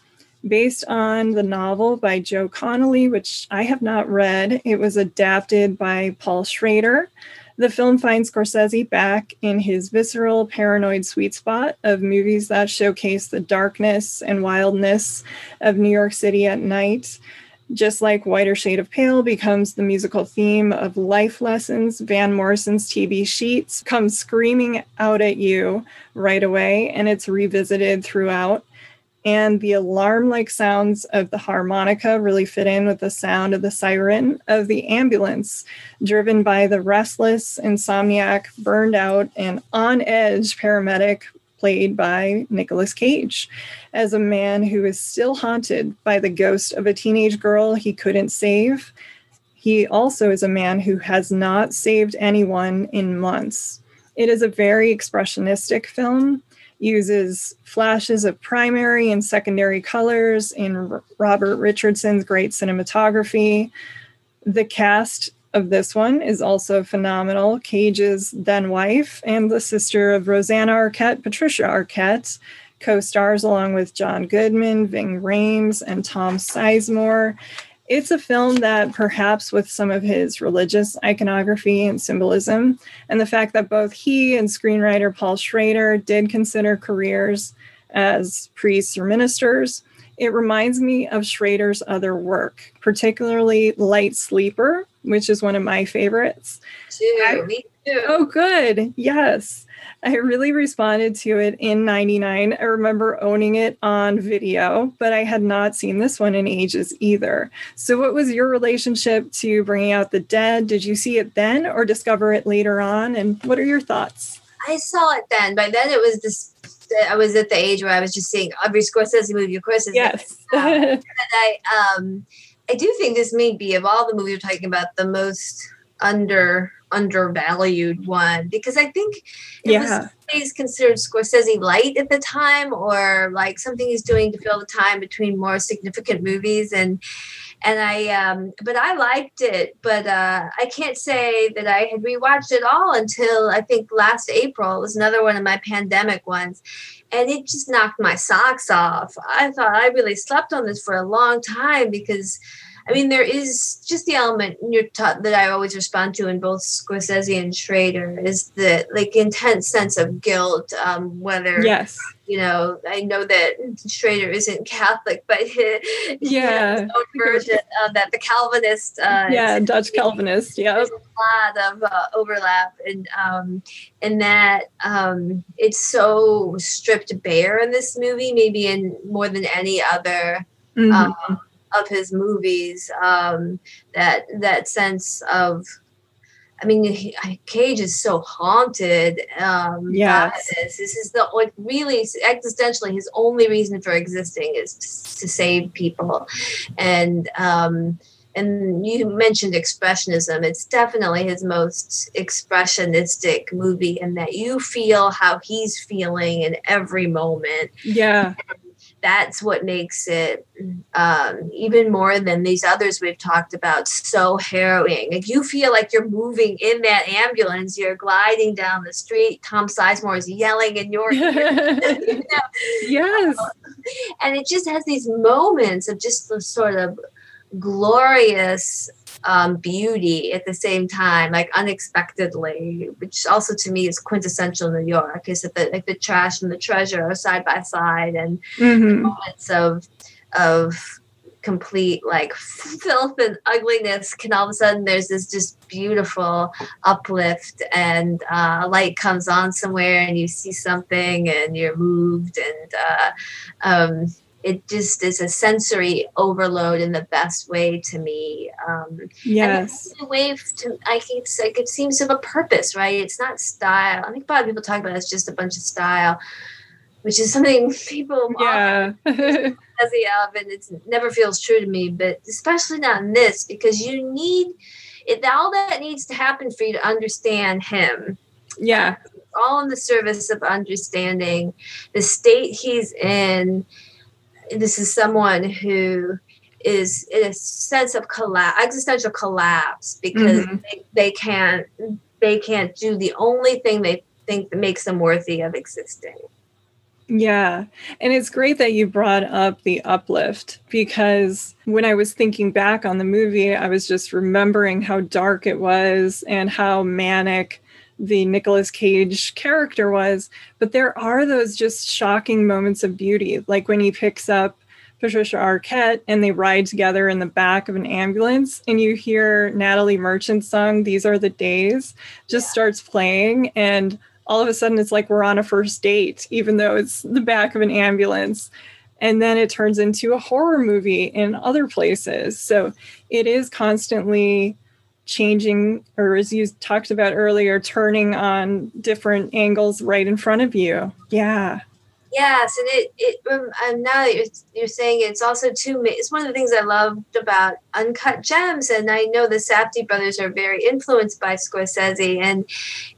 Based on the novel by Joe Connelly, which I have not read, it was adapted by Paul Schrader. The film finds Scorsese back in his visceral, paranoid sweet spot of movies that showcase the darkness and wildness of New York City at night just like Whiter Shade of Pale becomes the musical theme of life lessons, Van Morrison's T.B. Sheets comes screaming out at you right away, and it's revisited throughout. And the alarm like sounds of the harmonica really fit in with the sound of the siren of the ambulance, driven by the restless, insomniac, burned out, and on edge paramedic played by Nicolas Cage, as a man who is still haunted by the ghost of a teenage girl he couldn't save. He also is a man who has not saved anyone in months. It is a very expressionistic film, uses flashes of primary and secondary colors in Robert Richardson's great cinematography. The cast of this one is also phenomenal. Cage's then wife and the sister of Rosanna Arquette, Patricia Arquette, co stars along with John Goodman, Ving Rhames, and Tom Sizemore. It's a film that, perhaps with some of his religious iconography and symbolism, and the fact that both he and screenwriter Paul Schrader did consider careers as priests or ministers, it reminds me of Schrader's other work, particularly Light Sleeper, which is one of my favorites. Too, I, me too. Oh, good. Yes. I really responded to it in 99. I remember owning it on video, but I had not seen this one in ages either. So, what was your relationship to bringing out the dead? Did you see it then or discover it later on? And what are your thoughts? I saw it then. By then, it was this I was at the age where I was just seeing every Scorsese movie, of course. Yes. um, and I, um, I do think this may be of all the movies we're talking about the most under undervalued one because I think it yeah. was considered Scorsese light at the time or like something he's doing to fill the time between more significant movies and and I um but I liked it but uh I can't say that I had rewatched it all until I think last April it was another one of my pandemic ones and it just knocked my socks off. I thought I really slept on this for a long time because I mean, there is just the element you're taught that I always respond to in both Scorsese and Schrader is the like intense sense of guilt, um, whether yes you know, I know that Schrader isn't Catholic, but his, yeah, his version of that, the Calvinist. Uh, yeah, Dutch Calvinist. Yeah, there's a lot of uh, overlap, and um, and that um, it's so stripped bare in this movie, maybe in more than any other. Mm-hmm. Um, of his movies, um, that that sense of I mean, he, Cage is so haunted. Um, yeah, this. this is the like really existentially his only reason for existing is to, to save people, and um, and you mentioned expressionism. It's definitely his most expressionistic movie, in that you feel how he's feeling in every moment. Yeah, that's what makes it um, even more than these others we've talked about so harrowing. Like you feel like you're moving in that ambulance, you're gliding down the street. Tom Sizemore is yelling in your ear. you know? Yes, and it just has these moments of just the sort of glorious um, beauty at the same time, like unexpectedly, which also to me is quintessential New York. Is that the like the trash and the treasure are side by side, and mm-hmm. moments of of complete like filth and ugliness can all of a sudden there's this just beautiful uplift and uh, a light comes on somewhere and you see something and you're moved and uh, um, it just is a sensory overload in the best way to me. Um, yes, a way to I think it's like it seems to have a purpose, right? It's not style. I think a lot of people talk about it as just a bunch of style, which is something people yeah as the and it never feels true to me. But especially not in this because you need it. All that needs to happen for you to understand him. Yeah. All in the service of understanding the state he's in, this is someone who is in a sense of collapse, existential collapse, because mm-hmm. they, they can't they can't do the only thing they think that makes them worthy of existing. Yeah. And it's great that you brought up the uplift because when I was thinking back on the movie, I was just remembering how dark it was and how manic the Nicolas Cage character was, but there are those just shocking moments of beauty, like when he picks up Patricia Arquette and they ride together in the back of an ambulance, and you hear Natalie Merchant's song, These Are the Days, just yeah. starts playing, and all of a sudden it's like we're on a first date, even though it's the back of an ambulance. And then it turns into a horror movie in other places. So it is constantly changing or as you talked about earlier turning on different angles right in front of you. Yeah yes and it it um, now that you're, you're saying it, it's also too it's one of the things i loved about uncut gems and i know the safdie brothers are very influenced by scorsese and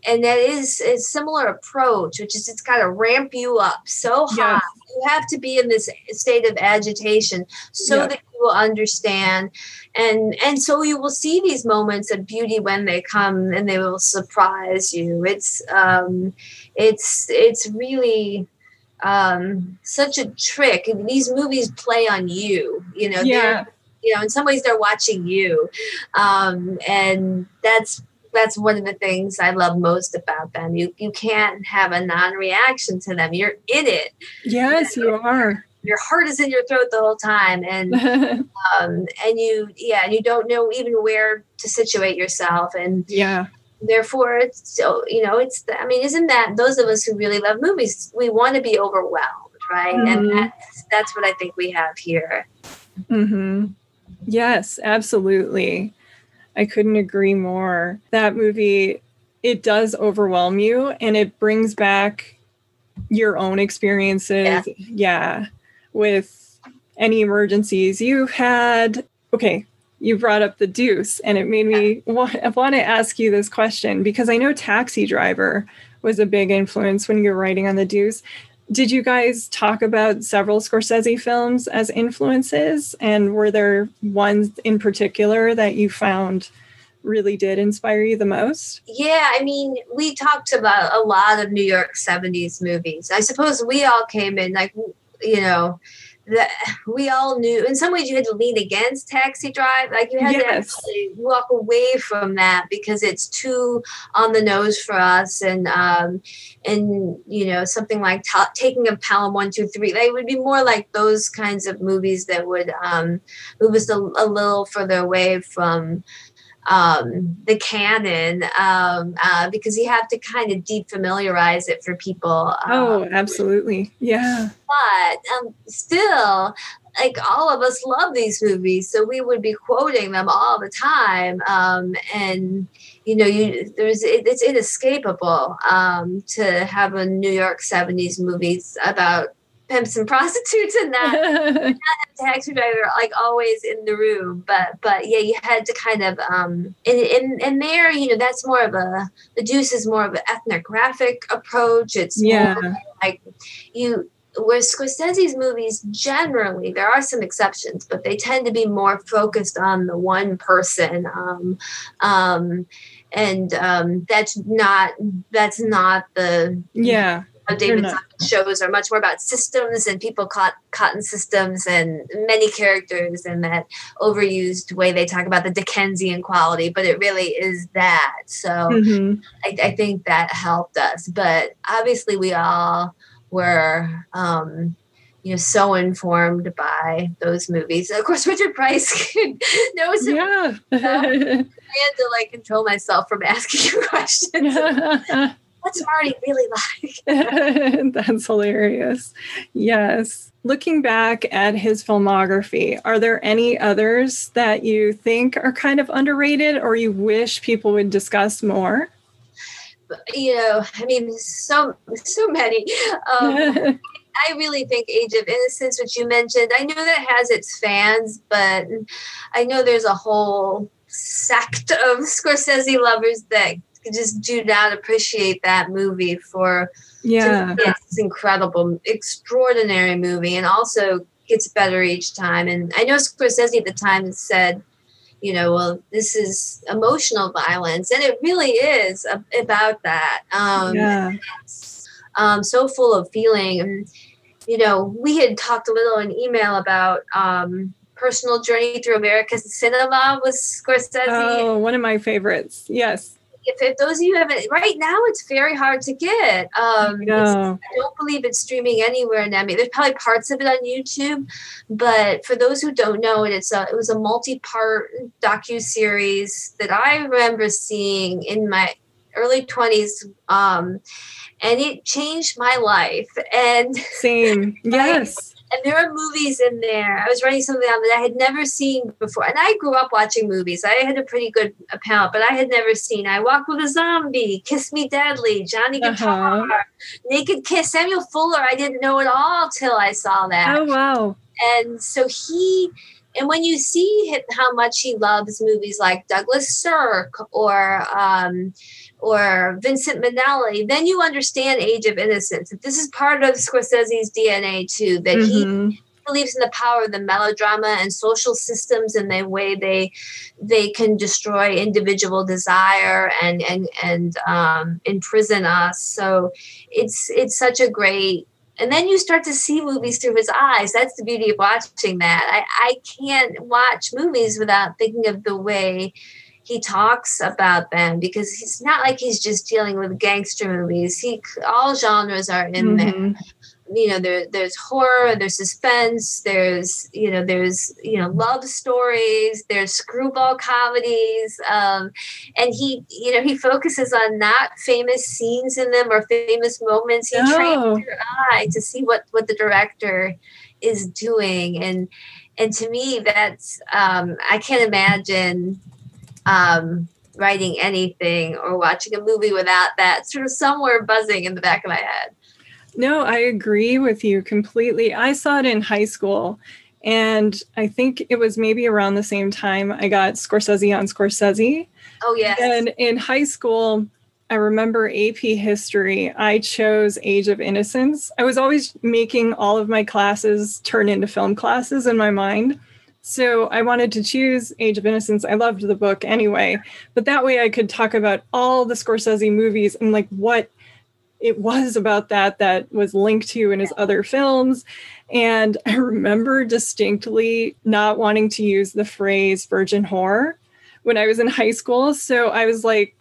and that is a similar approach which is it's got to ramp you up so high. Yes. you have to be in this state of agitation so that you will understand and and so you will see these moments of beauty when they come and they will surprise you. It's um it's it's really um such a trick. And these movies play on you you know yeah. you know in some ways they're watching you. Um and that's that's one of the things I love most about them. You you can't have a non-reaction to them. You're in it. Yes, you are. Your heart is in your throat the whole time. And um, and you yeah and you don't know even where to situate yourself. And yeah therefore it's so you know it's the, i mean isn't that those of us who really love movies we want to be overwhelmed right mm-hmm. and that's that's what i think we have here mm-hmm. yes absolutely i couldn't agree more that movie it does overwhelm you and it brings back your own experiences yeah, yeah with any emergencies you've had. Okay, you brought up the deuce, and it made me want, want to ask you this question because I know Taxi Driver was a big influence when you were writing on the deuce. Did you guys talk about several Scorsese films as influences? And were there ones in particular that you found really did inspire you the most? Yeah, I mean, we talked about a lot of New York 70s movies. I suppose we all came in like you know, that we all knew in some ways you had to lean against taxi drive like you had yes. to walk away from that because it's too on the nose for us and um and you know something like t- taking a pelham one two three they would be more like those kinds of movies that would um move us a, a little further away from um, the canon um, uh, because you have to kind of defamiliarize it for people. oh, um, absolutely. Yeah. But um, still, like all of us love these movies, so we would be quoting them all the time. Um, and you know, you there's it, it's inescapable um, to have a New York '70s movies about pimps and prostitutes and that. Taxi driver like always in the room but but yeah you had to kind of um and, and and there you know that's more of a the deuce is more of an ethnographic approach. It's yeah. like you where Scorsese's movies generally, there are some exceptions, but they tend to be more focused on the one person. Um, um, and um, that's not that's not the yeah David Simon shows are much more about systems and people caught caught in systems and many characters and that overused way they talk about the Dickensian quality, but it really is that. So mm-hmm. I, I, think that helped us. But obviously, we all were. Um, you know, so informed by those movies. Of course, Richard Price knows. Yeah, I had to like control myself from asking you questions what's Marty really like? That's hilarious. Yes. Looking back at his filmography, are there any others that you think are kind of underrated or you wish people would discuss more? You know, I mean, so so many. Um, I really think Age of Innocence, which you mentioned, I know that has its fans, but I know there's a whole sect of Scorsese lovers that just do not appreciate that movie for yeah. it's incredible extraordinary movie and also gets better each time and i know scorsese at the time said you know well this is emotional violence and it really is about that um yeah. um so full of feeling and you know we had talked a little in email about um personal journey through america's cinema was scorsese. Oh one of my favorites yes if, if those of you haven't, right now it's very hard to get. Um, no. I don't believe it's streaming anywhere in Emmy. There's probably parts of it on YouTube, but for those who don't know it, it's a it was a multi-part docu series that I remember seeing in my early 20s um, and it changed my life and same yes and there are movies in there. I was writing something down that I had never seen before. And I grew up watching movies. I had a pretty good palate, but I had never seen I Walk with a Zombie, Kiss Me Deadly, Johnny uh-huh. Guitar, uh-huh. Naked Kiss, Samuel Fuller. I didn't know it all till I saw that. Oh, wow. And so he, and when you see how much he loves movies like Douglas Sirk or, um, or Vincent Minnelli, then you understand Age of Innocence. This is part of Scorsese's DNA too, that mm-hmm. he believes in the power of the melodrama and social systems and the way they they can destroy individual desire and and and um, imprison us. So it's it's such a great and then you start to see movies through his eyes. That's the beauty of watching that. I, I can't watch movies without thinking of the way he talks about them because he's not like he's just dealing with gangster movies. He all genres are in mm-hmm. there. You know, there there's horror, there's suspense, there's you know, there's you know, love stories, there's screwball comedies, um, and he you know he focuses on not famous scenes in them or famous moments. He oh. trains your eye to see what what the director is doing, and and to me that's um, I can't imagine um, writing anything or watching a movie without that sort of somewhere buzzing in the back of my head. No, I agree with you completely. I saw it in high school, and I think it was maybe around the same time I got Scorsese on Scorsese. Oh, yes. And in high school, I remember AP history. I chose Age of Innocence. I was always making all of my classes turn into film classes in my mind. So I wanted to choose Age of Innocence. I loved the book anyway, but that way I could talk about all the Scorsese movies and like what it was about that that was linked to in his other films. And I remember distinctly not wanting to use the phrase virgin whore when I was in high school. So I was like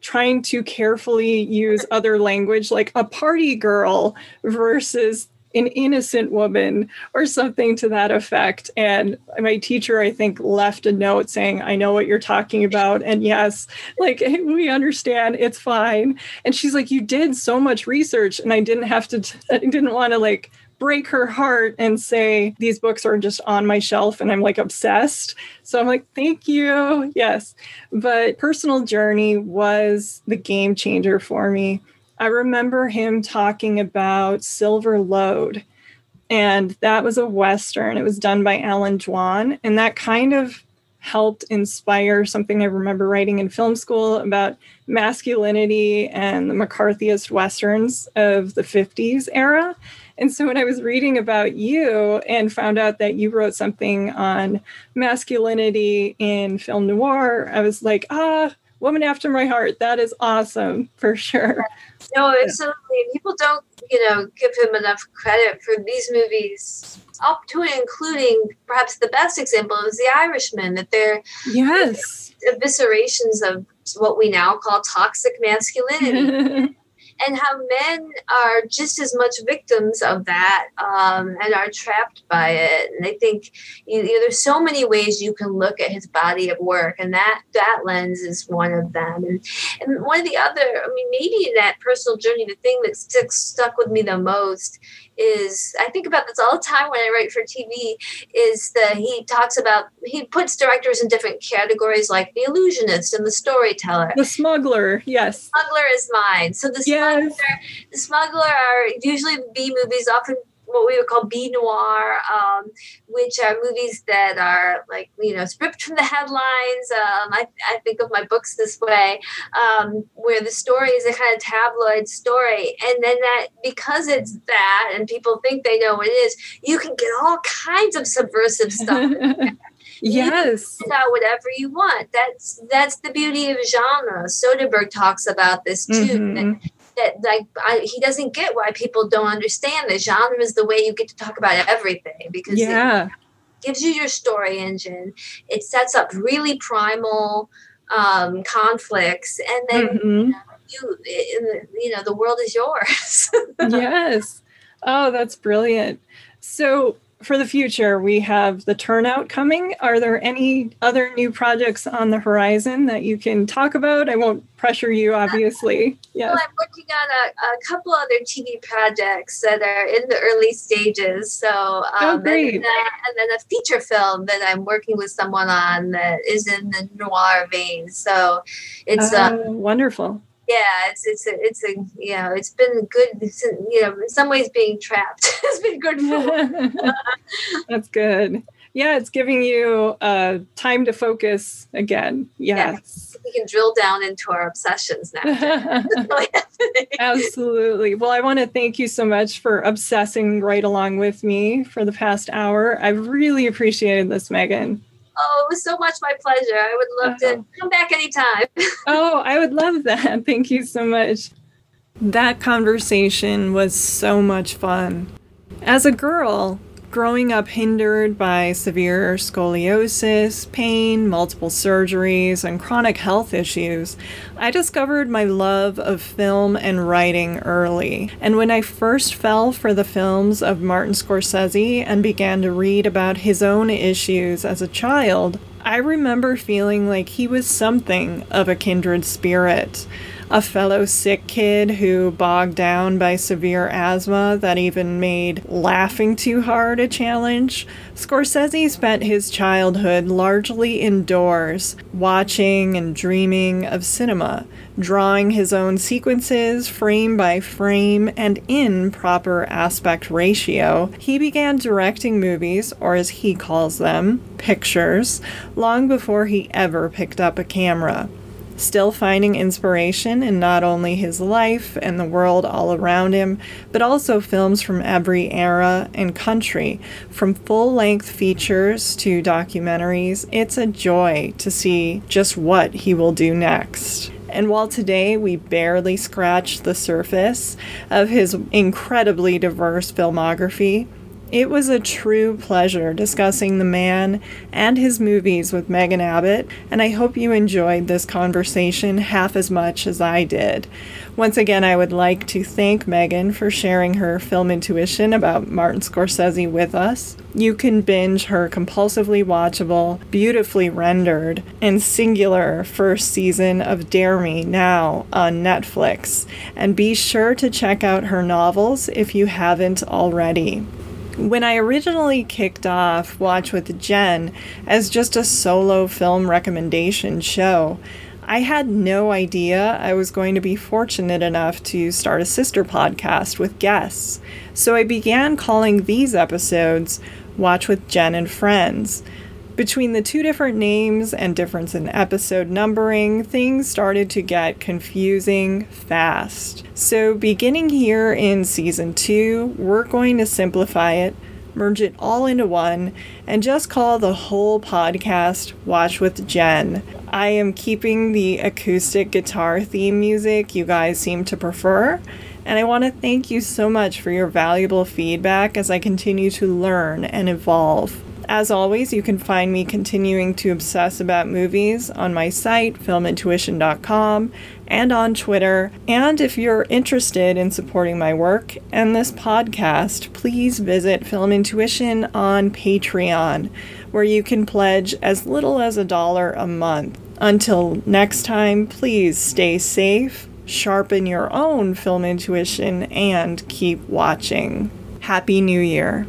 trying to carefully use other language like a party girl versus an innocent woman or something to that effect. And my teacher, I think, left a note saying, I know what you're talking about. And yes, like we understand, it's fine. And she's like, You did so much research. And I didn't have to, I didn't want to like break her heart and say these books are just on my shelf and I'm like obsessed. So I'm like, thank you. Yes. But personal journey was the game changer for me. I remember him talking about Silver Lode, and that was a Western. It was done by Allan Dwan, and that kind of helped inspire something I remember writing in film school about masculinity and the McCarthyist Westerns of the 50s era. And so when I was reading about you and found out that you wrote something on masculinity in film noir, I was like, ah, woman after my heart. That is awesome for sure. No, absolutely. People don't, you know, give him enough credit for these movies, up to and including perhaps the best example is The Irishman, that they're yes eviscerations of what we now call toxic masculinity. and how men are just as much victims of that um, and are trapped by it. And I think you know, there's so many ways you can look at his body of work, and that that lens is one of them. And and one of the other, I mean, maybe in that personal journey, the thing that sticks stuck with me the most is I think about this all the time when I write for TV is that he talks about he puts directors in different categories like the illusionist and the storyteller. The smuggler, yes. The smuggler is mine. So the yes. smuggler the smuggler are usually B movies often what we would call B noir, um, which are movies that are like you know stripped from the headlines. Um, I, I think of my books this way, um, where the story is a kind of tabloid story, and then that because it's that, and people think they know what it is, you can get all kinds of subversive stuff. yes. out whatever you want. That's that's the beauty of genre. Soderbergh talks about this too mm-hmm that like I, he doesn't get why people don't understand the genre is the way you get to talk about everything because yeah. it gives you your story engine. It sets up really primal um, conflicts, and then mm-hmm. you you know the world is yours. yes. Oh, that's brilliant. So for the future, we have the turnout coming. Are there any other new projects on the horizon that you can talk about? I won't pressure you, obviously. Yeah. Well, I'm working on a, a couple other TV projects that are in the early stages. So, um, oh, great. And, then, and then a feature film that I'm working with someone on that is in the noir vein. So, it's uh, wonderful yeah, it's it's a, it's a you know it's been good. It's, you know, in some ways, being trapped has been good. For That's good. Yeah, it's giving you uh, time to focus again. Yes. Yeah, we can drill down into our obsessions now. Absolutely. Well, I want to thank you so much for obsessing right along with me for the past hour. I've really appreciated this, Megan. Oh, it was so much my pleasure. I would love to come back anytime. oh, I would love that. Thank you so much. That conversation was so much fun. As a girl, growing up hindered by severe scoliosis, pain, multiple surgeries, and chronic health issues, I discovered my love of film and writing early. And when I first fell for the films of Martin Scorsese and began to read about his own issues as a child, I remember feeling like he was something of a kindred spirit a fellow sick kid who bogged down by severe asthma that even made laughing too hard a challenge. Scorsese spent his childhood largely indoors, watching and dreaming of cinema, drawing his own sequences frame by frame and in proper aspect ratio. He began directing movies, or as he calls them, pictures, long before he ever picked up a camera still finding inspiration in not only his life and the world all around him, but also films from every era and country. From full length features to documentaries, it's a joy to see just what he will do next. And while today we barely scratch the surface of his incredibly diverse filmography, it was a true pleasure discussing the man and his movies with Megan Abbott, and I hope you enjoyed this conversation half as much as I did. Once again, I would like to thank Megan for sharing her film intuition about Martin Scorsese with us. You can binge her compulsively watchable, beautifully rendered, and singular first season of Dare Me now on Netflix, and be sure to check out her novels if you haven't already when I originally kicked off Watch with Jen as just a solo film recommendation show, I had no idea I was going to be fortunate enough to start a sister podcast with guests. So I began calling these episodes Watch with Jen and Friends. Between the two different names and difference in episode numbering, things started to get confusing fast. So, beginning here in season two, we're going to simplify it, merge it all into one, and just call the whole podcast Watch with Jen. I am keeping the acoustic guitar theme music you guys seem to prefer. And I want to thank you so much for your valuable feedback as I continue to learn and evolve. As always, you can find me continuing to obsess about movies on my site, filmintuition.com, and on Twitter. And if you're interested in supporting my work and this podcast, please visit Film Intuition on Patreon, where you can pledge as little as a dollar a month. Until next time, please stay safe, sharpen your own film intuition, and keep watching. Happy New Year!